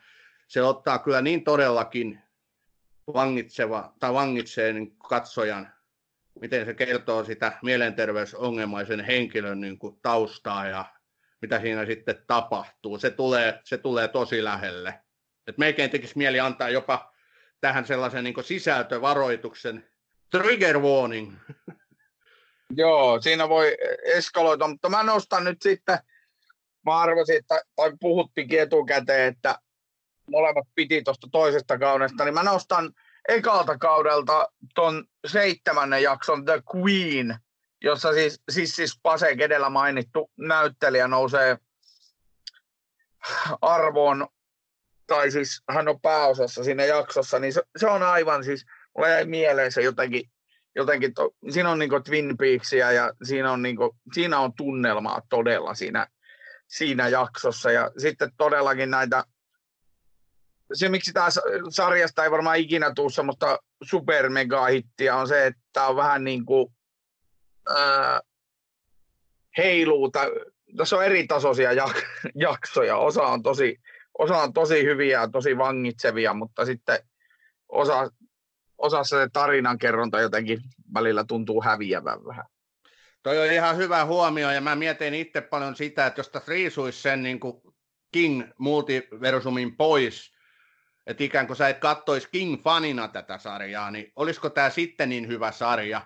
Se ottaa kyllä niin todellakin vangitseva, tai vangitsee niin katsojan miten se kertoo sitä mielenterveysongelmaisen henkilön niin kuin taustaa ja mitä siinä sitten tapahtuu. Se tulee, se tulee tosi lähelle. Et melkein tekisi mieli antaa jopa tähän sellaisen niin sisältövaroituksen trigger warning. Joo, siinä voi eskaloida, mutta mä nostan nyt sitten, mä arvasin, että, tai puhuttiinkin etukäteen, että molemmat piti tuosta toisesta kaudesta, niin mä nostan ekalta kaudelta ton seitsemännen jakson The Queen, jossa siis, siis, siis Pasek edellä mainittu näyttelijä nousee arvoon, tai siis hän on pääosassa siinä jaksossa, niin se, se on aivan siis, mulle jäi mieleen se jotenkin, jotenkin to, siinä on niinku Twin Peaksia ja siinä on, niinku, siinä on tunnelmaa todella siinä, siinä jaksossa. Ja sitten todellakin näitä se, miksi tämä sarjasta ei varmaan ikinä tule semmoista super mega hittiä, on se, että tämä on vähän niin kuin ää, heiluu. Tässä on eri tasoisia jak- jaksoja. Osa on, tosi, osa on tosi hyviä ja tosi vangitsevia, mutta sitten osa, osassa se tarinankerronta jotenkin välillä tuntuu häviävän vähän. Toi on ihan hyvä huomio, ja mä mietin itse paljon sitä, että jos tässä riisuisi sen niin kuin King Multiversumin pois, että ikään kuin sä et kattoisi King-fanina tätä sarjaa, niin olisiko tämä sitten niin hyvä sarja?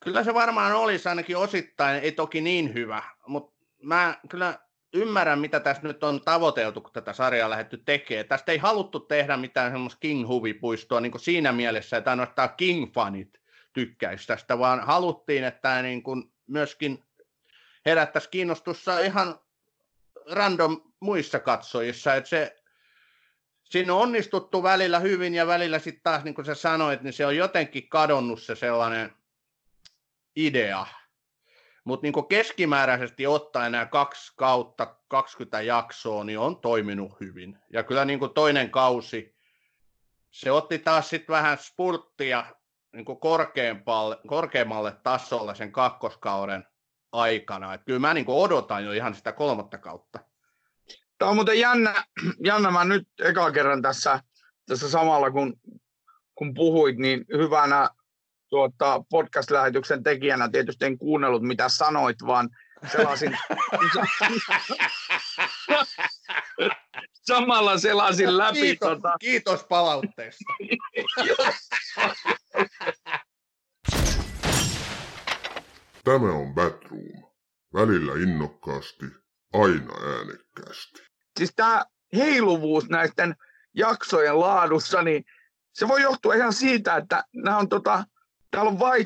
Kyllä se varmaan olisi ainakin osittain, ei toki niin hyvä, mutta mä kyllä ymmärrän, mitä tässä nyt on tavoiteltu, kun tätä sarjaa lähdetty tekemään. Tästä ei haluttu tehdä mitään semmoista King-huvipuistoa niin kuin siinä mielessä, että ainoastaan King-fanit tykkäisi tästä, vaan haluttiin, että tämä niin kuin myöskin herättäisi kiinnostusta ihan random muissa katsojissa, että se siinä on onnistuttu välillä hyvin ja välillä sitten taas, niin kuin sä sanoit, niin se on jotenkin kadonnut se sellainen idea. Mutta niin keskimääräisesti ottaen nämä kaksi kautta 20 jaksoa, niin on toiminut hyvin. Ja kyllä niin toinen kausi, se otti taas sitten vähän spurttia niin korkeammalle, korkeammalle tasolle sen kakkoskauden aikana. Et kyllä mä niin odotan jo ihan sitä kolmatta kautta. Tämä on muuten jännä, jännä mä nyt eka kerran tässä, tässä samalla kun, kun puhuit, niin hyvänä tuota, podcast-lähetyksen tekijänä tietysti en kuunnellut mitä sanoit, vaan selasin, samalla selasin läpi. Kiitos, tota... kiitos palautteesta. Tämä on Batroom. Välillä innokkaasti, aina äänekkäästi. Siis heiluvuus näiden jaksojen laadussa, niin se voi johtua ihan siitä, että nämä on tota, täällä on vai,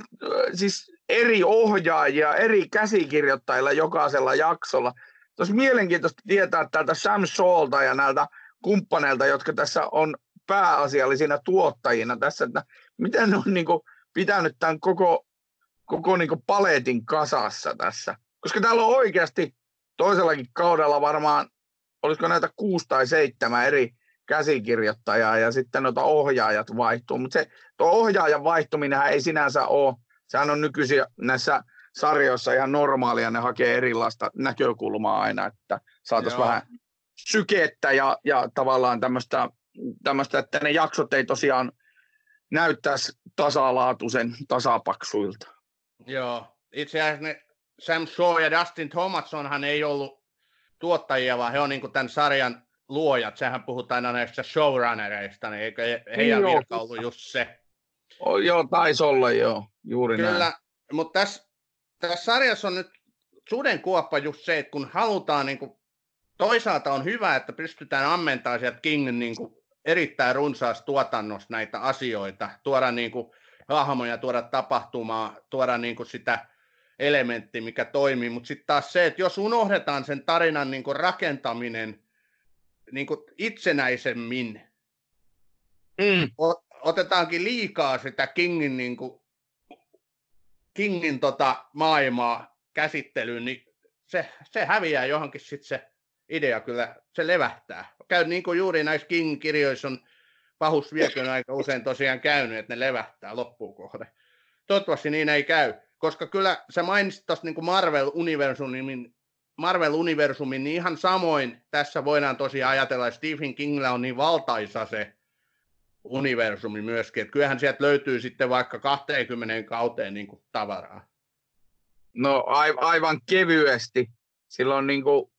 siis eri ohjaajia, eri käsikirjoittajilla jokaisella jaksolla. Olisi mielenkiintoista tietää täältä Sam Saulta ja näiltä kumppaneilta, jotka tässä on pääasiallisina tuottajina tässä, että miten ne on niin kuin, pitänyt tämän koko, koko niin kuin paletin kasassa tässä. Koska täällä on oikeasti toisellakin kaudella varmaan, olisiko näitä kuusi tai seitsemän eri käsikirjoittajaa ja sitten noita ohjaajat vaihtuu. Mutta se tuo ohjaajan vaihtuminen ei sinänsä ole, sehän on nykyisin näissä sarjoissa ihan normaalia, ne hakee erilaista näkökulmaa aina, että saataisiin vähän sykettä ja, ja tavallaan tämmöistä, tämmöistä, että ne jaksot ei tosiaan näyttäisi tasalaatuisen tasapaksuilta. Joo, itse asiassa ne Sam Shaw ja Dustin Thomasonhan ei ollut tuottajia, vaan he on niin tämän sarjan luojat. Sehän puhutaan aina näistä showrunnereista, niin eikö heidän joo. virka ollut just se? Oh, joo, taisi olla joo, juuri Kyllä, näin. mutta tässä, tässä sarjassa on nyt sudenkuoppa just se, että kun halutaan, niin kuin, toisaalta on hyvä, että pystytään ammentamaan sieltä Kingin niin kuin, erittäin runsaasta tuotannosta näitä asioita, tuoda niin kuin, hahmoja, tuoda tapahtumaa, tuoda niin kuin, sitä elementti, mikä toimii, mutta sitten taas se, että jos unohdetaan sen tarinan niin kuin rakentaminen niin kuin itsenäisemmin, mm. otetaankin liikaa sitä Kingin, niin kuin, Kingin tota maailmaa käsittelyyn, niin se, se häviää johonkin sitten se idea kyllä, se levähtää. Käy niin kuin juuri näissä King-kirjoissa on pahus viekön aika usein tosiaan käynyt, että ne levähtää loppuun kohde. Toivottavasti niin ei käy koska kyllä sä mainitsit tuosta niin Marvel-universumin, Marvel-universumin, niin ihan samoin tässä voidaan tosiaan ajatella, että Stephen Kingillä on niin valtaisa se universumi myöskin. Että kyllähän sieltä löytyy sitten vaikka 20 kauteen niin kuin tavaraa. No aivan kevyesti. Silloin niin kuin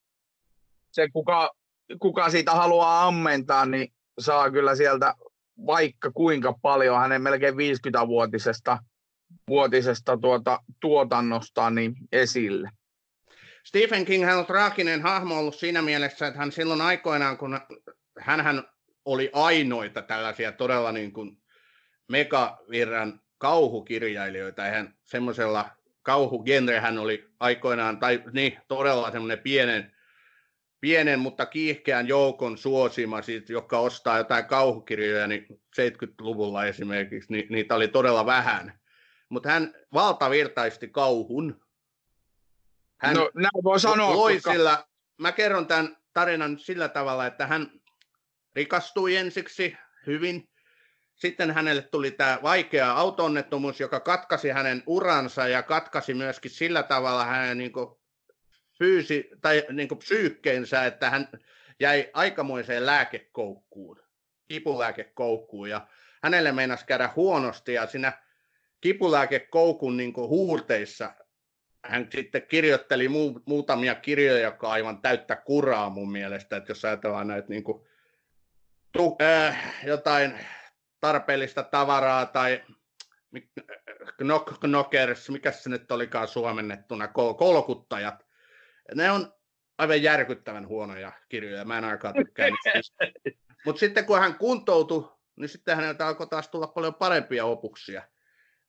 se, kuka, kuka siitä haluaa ammentaa, niin saa kyllä sieltä vaikka kuinka paljon hänen melkein 50-vuotisesta vuotisesta tuota, tuotannosta niin esille. Stephen King hän on traaginen hahmo ollut siinä mielessä, että hän silloin aikoinaan, kun hän oli ainoita tällaisia todella niin kuin megavirran kauhukirjailijoita, eihän semmoisella kauhugenre hän oli aikoinaan, tai niin, todella semmoinen pienen, pienen, mutta kiihkeän joukon suosima, siis, joka ostaa jotain kauhukirjoja, niin 70-luvulla esimerkiksi, niin niitä oli todella vähän. Mutta hän valtavirtaisti kauhun. Hän no, näin voi sanoa. Loi koska... sillä, mä kerron tämän tarinan sillä tavalla, että hän rikastui ensiksi hyvin. Sitten hänelle tuli tämä vaikea autoonnettomuus, joka katkasi hänen uransa ja katkasi myöskin sillä tavalla hänen niin fyysi, tai niin psyykkeensä, että hän jäi aikamoiseen lääkekoukkuun, kipulääkekoukkuun. Ja hänelle meinasi käydä huonosti ja siinä kipulääkekoukun niin huurteissa hän sitten kirjoitteli mu- muutamia kirjoja, jotka on aivan täyttä kuraa mun mielestä, että jos ajatellaan näitä niin kuin, tu- äh, jotain tarpeellista tavaraa tai knock knockers, mikä se nyt olikaan suomennettuna, kol- kolkuttajat. Ne on aivan järkyttävän huonoja kirjoja, mä en aikaa tykkää Mutta sitten kun hän kuntoutui, niin sitten häneltä alkoi taas tulla paljon parempia opuksia.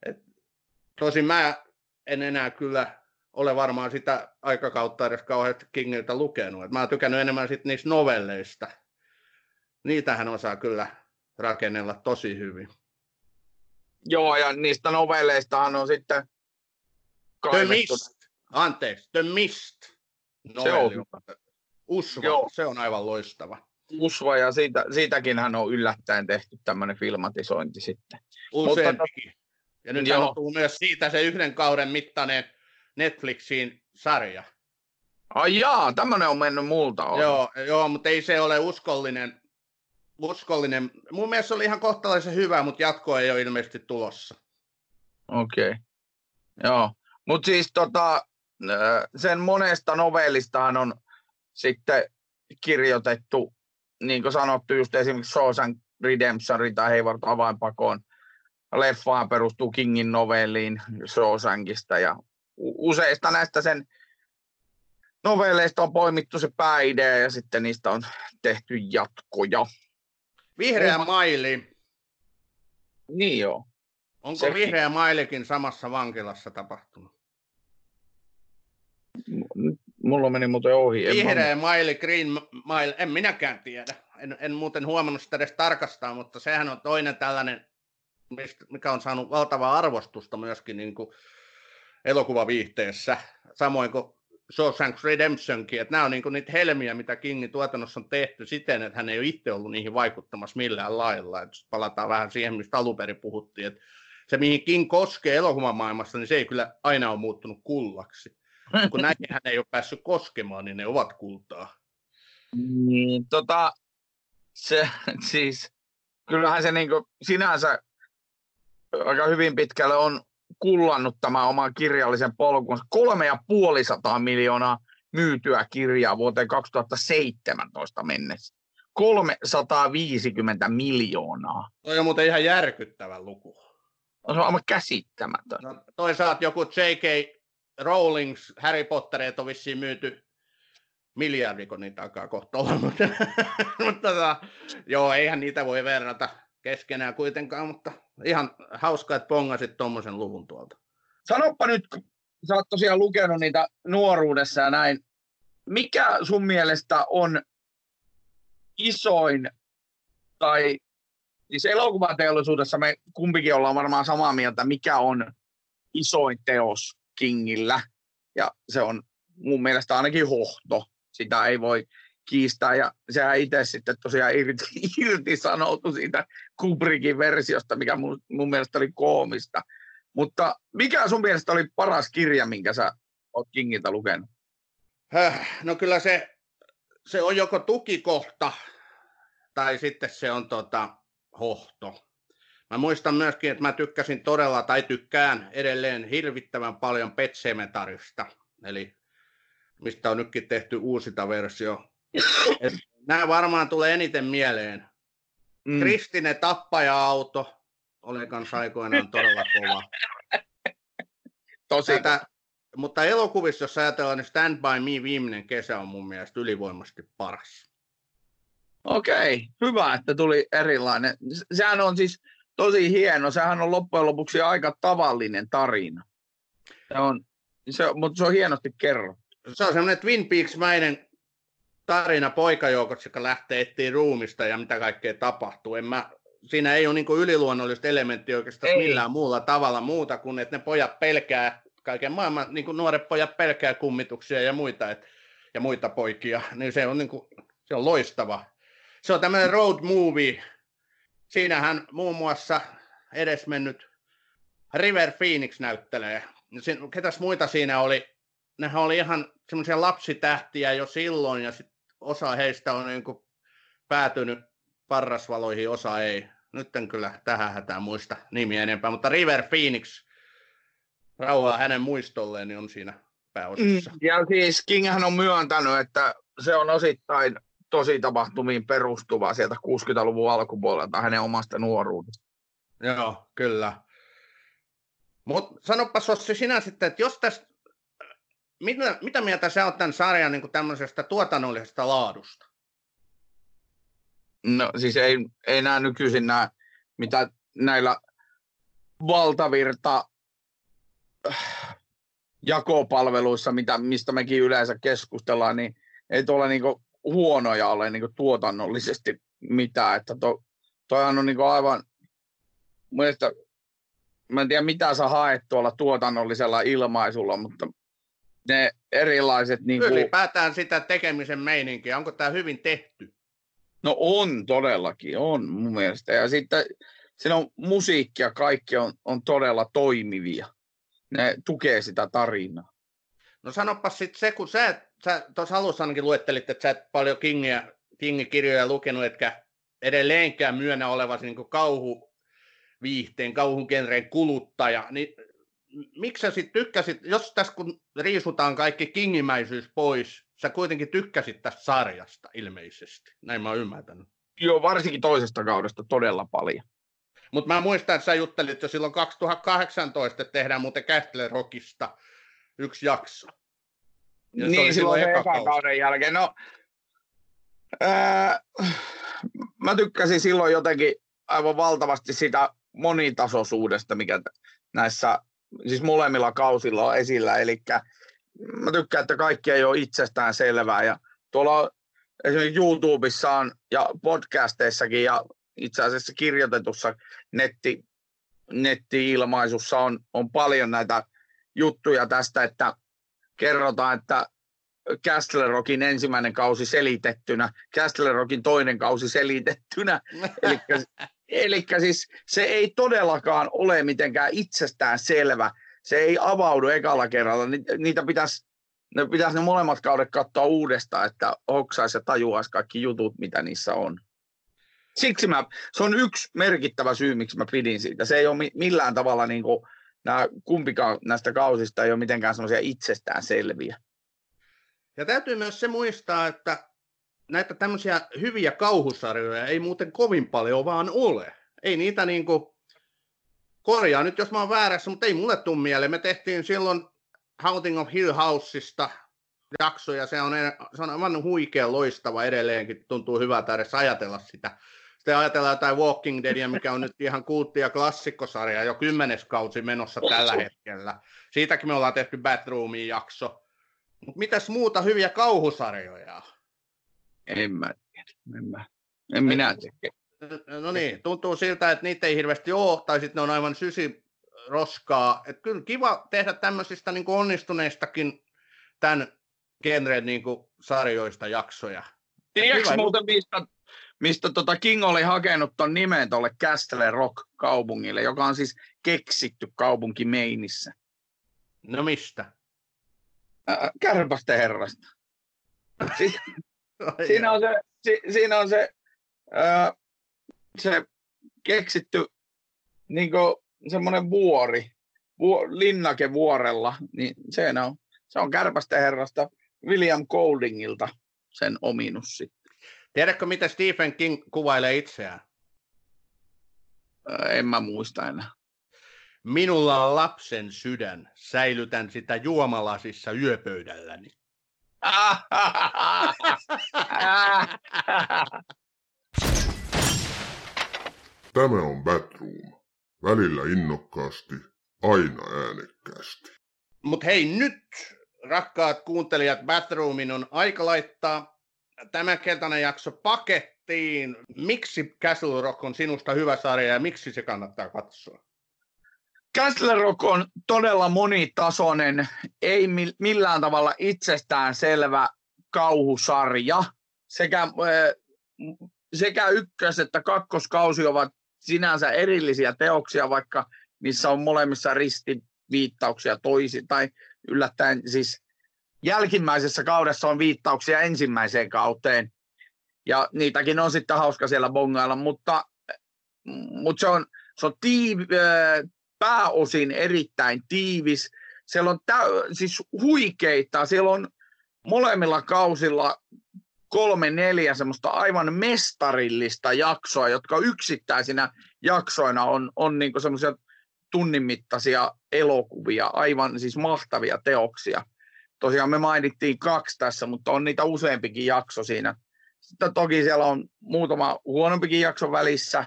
Et, tosin mä en enää kyllä ole varmaan sitä aikakautta edes kauheasti Kingiltä lukenut. Et mä oon tykännyt enemmän sit niistä novelleista. Niitähän osaa kyllä rakennella tosi hyvin. Joo, ja niistä novelleistahan on sitten The Mist. Anteeksi, The Mist. Novelli. Se on. Usva, Joo. se on aivan loistava. Usva, ja siitä, siitäkin hän on yllättäen tehty tämmöinen filmatisointi sitten. Useampikin. Ja nyt on myös siitä se yhden kauden mittainen Netflixiin sarja. Ai jaa, tämmöinen on mennyt multa on. Joo, joo, mutta ei se ole uskollinen. uskollinen. Mun mielestä se oli ihan kohtalaisen hyvä, mutta jatko ei ole ilmeisesti tulossa. Okei. Okay. Joo, mutta siis tota, sen monesta novellistahan on sitten kirjoitettu, niin kuin sanottu, just esimerkiksi Shawshank Redemption tai Hayward avainpakoon. Leffaan perustuu Kingin novelliin Shawshankista ja useista näistä sen novelleista on poimittu se pääidea ja sitten niistä on tehty jatkoja. Vihreä Onko... maili. Niin joo. Onko Sekin. vihreä mailikin samassa vankilassa tapahtunut? Mulla meni muuten ohi. Vihreä maili, green maili, en minäkään tiedä. En, en muuten huomannut sitä edes tarkastaa, mutta sehän on toinen tällainen, mikä on saanut valtavaa arvostusta myöskin niin kuin elokuvaviihteessä, samoin kuin Shawshank Redemptionkin, että nämä on niin niitä helmiä, mitä Kingin tuotannossa on tehty siten, että hän ei ole itse ollut niihin vaikuttamassa millään lailla. Että palataan vähän siihen, mistä alun perin puhuttiin, että se, mihin King koskee elokuvamaailmassa, niin se ei kyllä aina ole muuttunut kullaksi. Kun näin hän ei ole päässyt koskemaan, niin ne ovat kultaa. Niin, tota, se, siis, kyllähän se niin sinänsä aika hyvin pitkälle on kullannut tämä oman kirjallisen polkunsa. Kolme ja puolisataa miljoonaa myytyä kirjaa vuoteen 2017 mennessä. 350 miljoonaa. Toi on muuten ihan järkyttävä luku. No, se on aivan käsittämätön. No, toisaalta joku J.K. Rowlings Harry Pottereet on vissiin myyty miljardiko niitä alkaa kohta olla, mutta, mutta tota, joo, eihän niitä voi verrata keskenään kuitenkaan, mutta ihan hauska, että pongasit tuommoisen luvun tuolta. Sanoppa nyt, kun sä oot tosiaan lukenut niitä nuoruudessa ja näin, mikä sun mielestä on isoin, tai siis elokuvateollisuudessa me kumpikin ollaan varmaan samaa mieltä, mikä on isoin teos Kingillä, ja se on mun mielestä ainakin hohto. Sitä ei voi kiistää, ja sehän itse sitten tosiaan irti, irti sanoutui siitä Kubrickin versiosta, mikä mun, mun mielestä oli koomista. Mutta mikä sun mielestä oli paras kirja, minkä sä oot Kingiltä lukenut? No kyllä se, se on joko tukikohta, tai sitten se on tota, hohto. Mä muistan myöskin, että mä tykkäsin todella, tai tykkään edelleen hirvittävän paljon Pet Cemetarista, eli mistä on nytkin tehty uusita versio. Et nämä varmaan tulee eniten mieleen. Mm. Kristinen tappaja-auto oli kanssa aikoinaan todella kova. Tosi. Tätä, mutta elokuvissa, jos ajatellaan, niin Stand By Me viimeinen kesä on mun mielestä ylivoimasti paras. Okei, hyvä, että tuli erilainen. Sehän on siis tosi hieno. Sehän on loppujen lopuksi aika tavallinen tarina. Se on, se, mutta se on hienosti kerrottu. Se on semmoinen Twin Peaks-mäinen tarina poikajoukossa, joka lähtee etsiä ruumista ja mitä kaikkea tapahtuu. En mä, siinä ei ole niin yliluonnollista elementtiä oikeastaan ei. millään muulla tavalla muuta kuin, että ne pojat pelkää, kaiken maailman niin kuin nuoret pojat pelkää kummituksia ja muita, et, ja muita poikia, niin se on, niin kuin, se on loistava. Se on tämmöinen road movie. Siinähän muun muassa edesmennyt River Phoenix näyttelee. Ketäs muita siinä oli? Nehän oli ihan semmoisia lapsitähtiä jo silloin, ja sit osa heistä on niin kuin päätynyt parrasvaloihin, osa ei. Nyt en kyllä tähän hätään muista nimiä enempää, mutta River Phoenix, rauhaa hänen muistolleen, niin on siinä pääosassa. Mm, ja siis Kinghän on myöntänyt, että se on osittain tosi tapahtumiin perustuva sieltä 60-luvun alkupuolelta hänen omasta nuoruudesta. Joo, kyllä. Mutta sanopas Sossi sinä sitten, että jos tästä, mitä, mitä mieltä sä oot tämän sarjan niin tämmöisestä tuotannollisesta laadusta? No siis ei, ei nämä nykyisin nämä, mitä näillä valtavirta äh, jakopalveluissa, mitä, mistä mekin yleensä keskustellaan, niin ei tuolla niinku huonoja ole niinku tuotannollisesti mitään. Että to, toihan on niinku aivan, mielestä, mä en tiedä mitä sä haet tuolla tuotannollisella ilmaisulla, mutta ne erilaiset... Niin kuin... Ylipäätään sitä tekemisen meininkiä, onko tämä hyvin tehty? No on todellakin, on mun mielestä. Ja sitten siinä on musiikki ja kaikki on, on todella toimivia. Ne tukee sitä tarinaa. No sanopas sitten se, kun sä, sä tuossa alussa ainakin luettelit, että sä et paljon Kingia, Kingi-kirjoja lukenut, etkä edelleenkään myönnä olevasi niin kauhu viihteen, kauhun genren kuluttaja, niin miksi sä sitten tykkäsit, jos tässä kun riisutaan kaikki kingimäisyys pois, sä kuitenkin tykkäsit tästä sarjasta ilmeisesti, näin mä oon ymmärtänyt. Joo, varsinkin toisesta kaudesta todella paljon. Mutta mä muistan, että sä juttelit jo silloin 2018, että tehdään muuten Castle Rockista yksi jakso. Ja niin, silloin se eka kauden jälkeen. No, ää, mä tykkäsin silloin jotenkin aivan valtavasti sitä monitasoisuudesta, mikä näissä siis molemmilla kausilla on esillä. Eli mä tykkään, että kaikki ei ole itsestään selvää. Ja tuolla esimerkiksi YouTubessa on, ja podcasteissakin ja itse asiassa kirjoitetussa netti, netti-ilmaisussa on, on paljon näitä juttuja tästä, että kerrotaan, että Castle Rockin ensimmäinen kausi selitettynä, Castle Rockin toinen kausi selitettynä. Eli siis se ei todellakaan ole mitenkään itsestään selvä. Se ei avaudu ekalla kerralla. Niitä pitäisi ne pitäisi ne molemmat kaudet katsoa uudestaan, että hoksaisi ja tajuaisi kaikki jutut, mitä niissä on. Siksi mä, se on yksi merkittävä syy, miksi mä pidin siitä. Se ei ole millään tavalla, niin kuin, nämä, kumpikaan näistä kausista ei ole mitenkään semmoisia itsestään selviä. Ja täytyy myös se muistaa, että näitä tämmöisiä hyviä kauhusarjoja ei muuten kovin paljon vaan ole. Ei niitä niin kuin, korjaa nyt jos mä oon väärässä, mutta ei mulle tule mieleen. Me tehtiin silloin Haunting of Hill Houseista jakso, ja se on, se on aivan huikea loistava edelleenkin. Tuntuu hyvältä edes ajatella sitä. Sitten ajatellaan jotain Walking Deadia, mikä on nyt ihan kultti- ja klassikkosarja, jo kymmenes kausi menossa tällä hetkellä. Siitäkin me ollaan tehty Batroomin jakso. Mutta mitäs muuta hyviä kauhusarjoja? En mä tiedä. En, mä. en minä tiedä. No niin, tuntuu siltä, että niitä ei hirveästi ole, tai sitten ne on aivan sysi roskaa. Et kyllä kiva tehdä tämmöisistä niin onnistuneistakin tämän genren niin sarjoista jaksoja. Tiedätkö muuten, mistä, mistä tota King oli hakenut tuon nimen tuolle Castle Rock-kaupungille, joka on siis keksitty kaupunki Meinissä? No mistä? Äh, kärpästä herrasta. Si- siinä on se, si- siinä on se, äh, se keksitty niin semmoinen vuori, vuo, linnake vuorella, niin se on, se on kärpästä herrasta William Goldingilta sen ominus sitten. Tiedätkö, mitä Stephen King kuvailee itseään? En mä muista enää. Minulla on lapsen sydän, säilytän sitä juomalasissa yöpöydälläni. Tämä on Batroom. Välillä innokkaasti, aina äänekkäästi. Mutta hei nyt, rakkaat kuuntelijat, Batroomin on aika laittaa tämä keltainen jakso pakettiin. Miksi Castle Rock on sinusta hyvä sarja ja miksi se kannattaa katsoa? Castle Rock on todella monitasoinen, ei millään tavalla itsestään selvä kauhusarja. Sekä, sekä ykkös- että kakkoskausi ovat sinänsä erillisiä teoksia, vaikka niissä on molemmissa ristiviittauksia toisi tai yllättäen siis jälkimmäisessä kaudessa on viittauksia ensimmäiseen kauteen, ja niitäkin on sitten hauska siellä bongailla, mutta, mutta se on, se on tiiv, pääosin erittäin tiivis. Siellä on tä, siis huikeita, siellä on molemmilla kausilla kolme, neljä semmoista aivan mestarillista jaksoa, jotka yksittäisinä jaksoina on, on niinku semmoisia tunnin mittaisia elokuvia, aivan siis mahtavia teoksia. Tosiaan me mainittiin kaksi tässä, mutta on niitä useampikin jakso siinä. Sitten toki siellä on muutama huonompikin jakso välissä,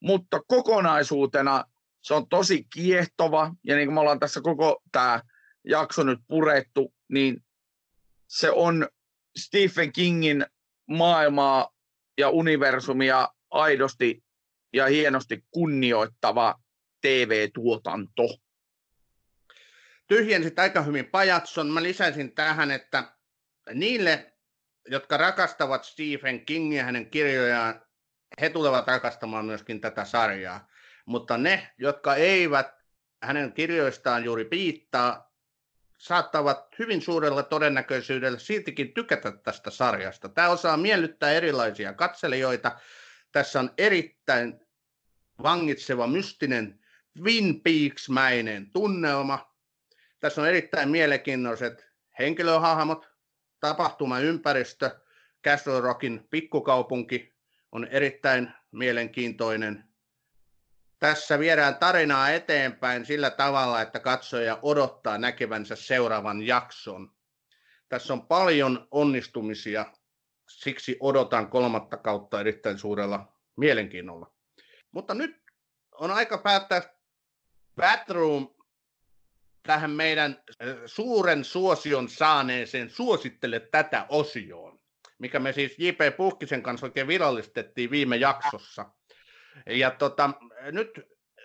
mutta kokonaisuutena se on tosi kiehtova, ja niin kuin me ollaan tässä koko tämä jakso nyt purettu, niin se on Stephen Kingin maailmaa ja universumia aidosti ja hienosti kunnioittava TV-tuotanto. Tyhjensit aika hyvin pajatson. Mä lisäisin tähän, että niille, jotka rakastavat Stephen Kingia ja hänen kirjojaan, he tulevat rakastamaan myöskin tätä sarjaa. Mutta ne, jotka eivät hänen kirjoistaan juuri piittaa, saattavat hyvin suurella todennäköisyydellä siltikin tykätä tästä sarjasta. Tämä osaa miellyttää erilaisia katselijoita. Tässä on erittäin vangitseva, mystinen, Twin Peaks-mäinen tunnelma. Tässä on erittäin mielenkiintoiset henkilöhahmot, tapahtumaympäristö, Castle Rockin pikkukaupunki on erittäin mielenkiintoinen tässä viedään tarinaa eteenpäin sillä tavalla, että katsoja odottaa näkevänsä seuraavan jakson. Tässä on paljon onnistumisia, siksi odotan kolmatta kautta erittäin suurella mielenkiinnolla. Mutta nyt on aika päättää Batroom tähän meidän suuren suosion saaneeseen suosittele tätä osioon, mikä me siis J.P. Puhkisen kanssa oikein virallistettiin viime jaksossa. Ja tota, nyt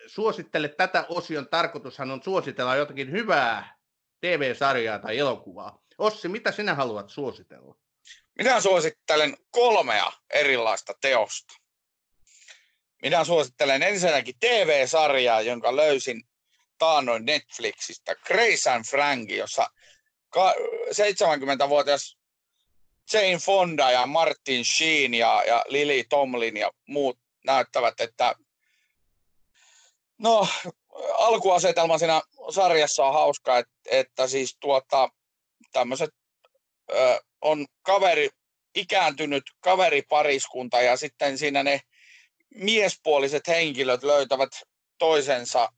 suosittele tätä osion tarkoitushan on suositella jotakin hyvää TV-sarjaa tai elokuvaa. Ossi, mitä sinä haluat suositella? Minä suosittelen kolmea erilaista teosta. Minä suosittelen ensinnäkin TV-sarjaa, jonka löysin taannoin Netflixistä, Grace and Frank, jossa 70-vuotias Jane Fonda ja Martin Sheen ja, ja Lily Tomlin ja muut näyttävät, että no, alkuasetelma siinä sarjassa on hauska, että, että siis tuota, tämmöiset on kaveri, ikääntynyt kaveripariskunta ja sitten siinä ne miespuoliset henkilöt löytävät toisensa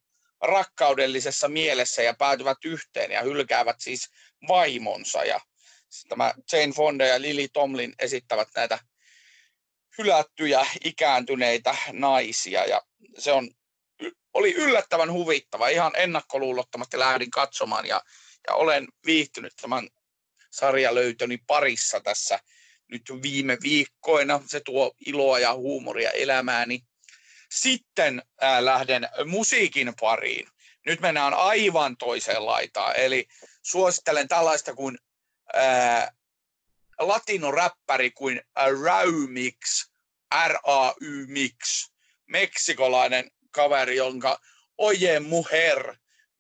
rakkaudellisessa mielessä ja päätyvät yhteen ja hylkäävät siis vaimonsa. Ja tämä Jane Fonda ja Lily Tomlin esittävät näitä hylättyjä ikääntyneitä naisia ja se on, oli yllättävän huvittava. Ihan ennakkoluulottomasti lähdin katsomaan ja, ja olen viihtynyt tämän sarjalöytöni parissa tässä nyt viime viikkoina. Se tuo iloa ja huumoria elämääni. Sitten ää, lähden musiikin pariin. Nyt mennään aivan toiseen laitaan. Eli suosittelen tällaista kuin ää, latinoräppäri kuin Raumix, R-A-Y Mix, meksikolainen kaveri, jonka Oje Muher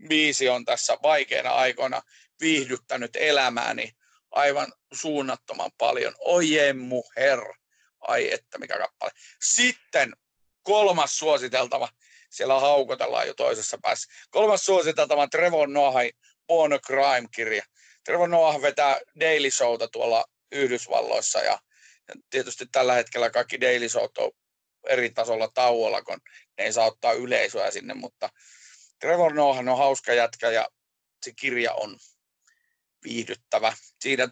biisi on tässä vaikeina aikoina viihdyttänyt elämääni aivan suunnattoman paljon. Oje Muher, ai että mikä kappale. Sitten kolmas suositeltava. Siellä haukotellaan jo toisessa päässä. Kolmas suositeltava on Trevor Noahin Born Crime-kirja. Trevor Noah vetää Daily Showta tuolla Yhdysvalloissa ja tietysti tällä hetkellä kaikki Daily Showt on eri tasolla tauolla, kun ei saa ottaa yleisöä sinne, mutta Trevor Noah on hauska jätkä ja se kirja on viihdyttävä. Siinä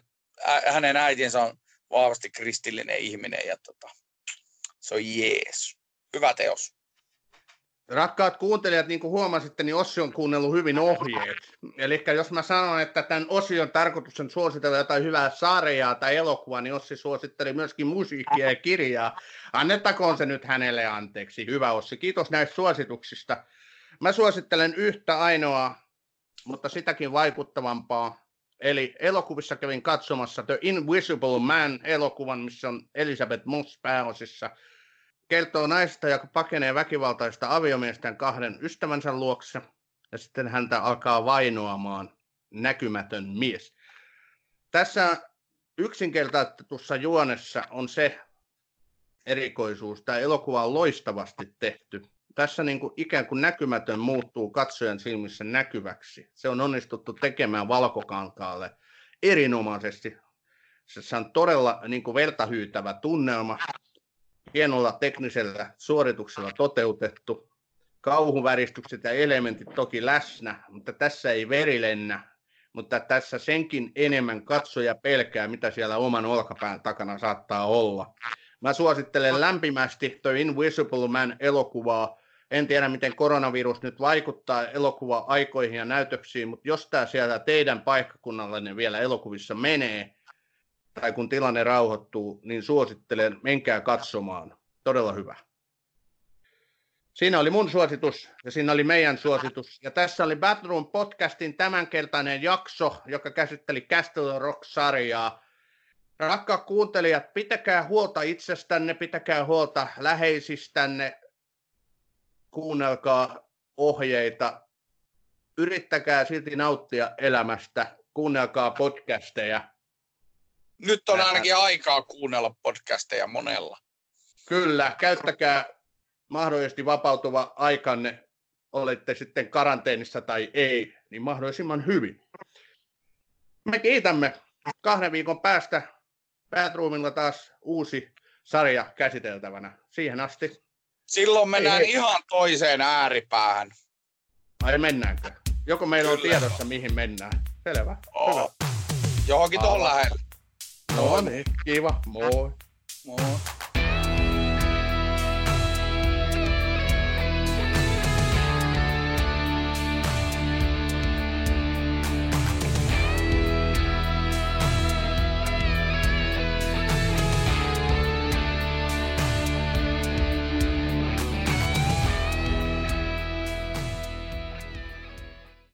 hänen äitinsä on vahvasti kristillinen ihminen ja tota, se on jees. Hyvä teos. Rakkaat kuuntelijat, niin kuin huomasitte, niin Ossi on kuunnellut hyvin ohjeet. Eli jos mä sanon, että tämän Osion tarkoitus on suositella jotain hyvää sarjaa tai elokuvaa, niin Ossi suositteli myöskin musiikkia ja kirjaa. Annettakoon se nyt hänelle anteeksi. Hyvä Ossi, kiitos näistä suosituksista. Mä suosittelen yhtä ainoaa, mutta sitäkin vaikuttavampaa. Eli elokuvissa kävin katsomassa The Invisible Man elokuvan, missä on Elizabeth Moss pääosissa – kertoo naista, joka pakenee väkivaltaista aviomiesten kahden ystävänsä luokse, ja sitten häntä alkaa vainoamaan näkymätön mies. Tässä yksinkertaistetussa juonessa on se erikoisuus. Tämä elokuva on loistavasti tehty. Tässä niin kuin ikään kuin näkymätön muuttuu katsojan silmissä näkyväksi. Se on onnistuttu tekemään valkokankaalle erinomaisesti. Se on todella niin kuin vertahyytävä tunnelma hienolla teknisellä suorituksella toteutettu. Kauhuväristykset ja elementit toki läsnä, mutta tässä ei veri lennä. Mutta tässä senkin enemmän katsoja pelkää, mitä siellä oman olkapään takana saattaa olla. Mä suosittelen lämpimästi The Invisible Man elokuvaa. En tiedä, miten koronavirus nyt vaikuttaa elokuva-aikoihin ja näytöksiin, mutta jos tämä siellä teidän paikkakunnallanne vielä elokuvissa menee, tai kun tilanne rauhoittuu, niin suosittelen, menkää katsomaan. Todella hyvä. Siinä oli mun suositus ja siinä oli meidän suositus. Ja tässä oli Batroom podcastin tämänkertainen jakso, joka käsitteli Castle Rock-sarjaa. Rakkaat kuuntelijat, pitäkää huolta itsestänne, pitäkää huolta läheisistänne, kuunnelkaa ohjeita, yrittäkää silti nauttia elämästä, kuunnelkaa podcasteja nyt on ainakin aikaa kuunnella podcasteja monella. Kyllä, käyttäkää mahdollisesti vapautuva aikanne, olette sitten karanteenissa tai ei, niin mahdollisimman hyvin. Me kiitämme kahden viikon päästä Batroomilla taas uusi sarja käsiteltävänä. Siihen asti. Silloin mennään ei, ihan toiseen ääripäähän. Ai mennäänkö? Joko meillä Kyllä. on tiedossa, mihin mennään? Selvä. Oh. Hyvä. Johonkin tuohon lähelle. No niin, kiva. Moi. Moi.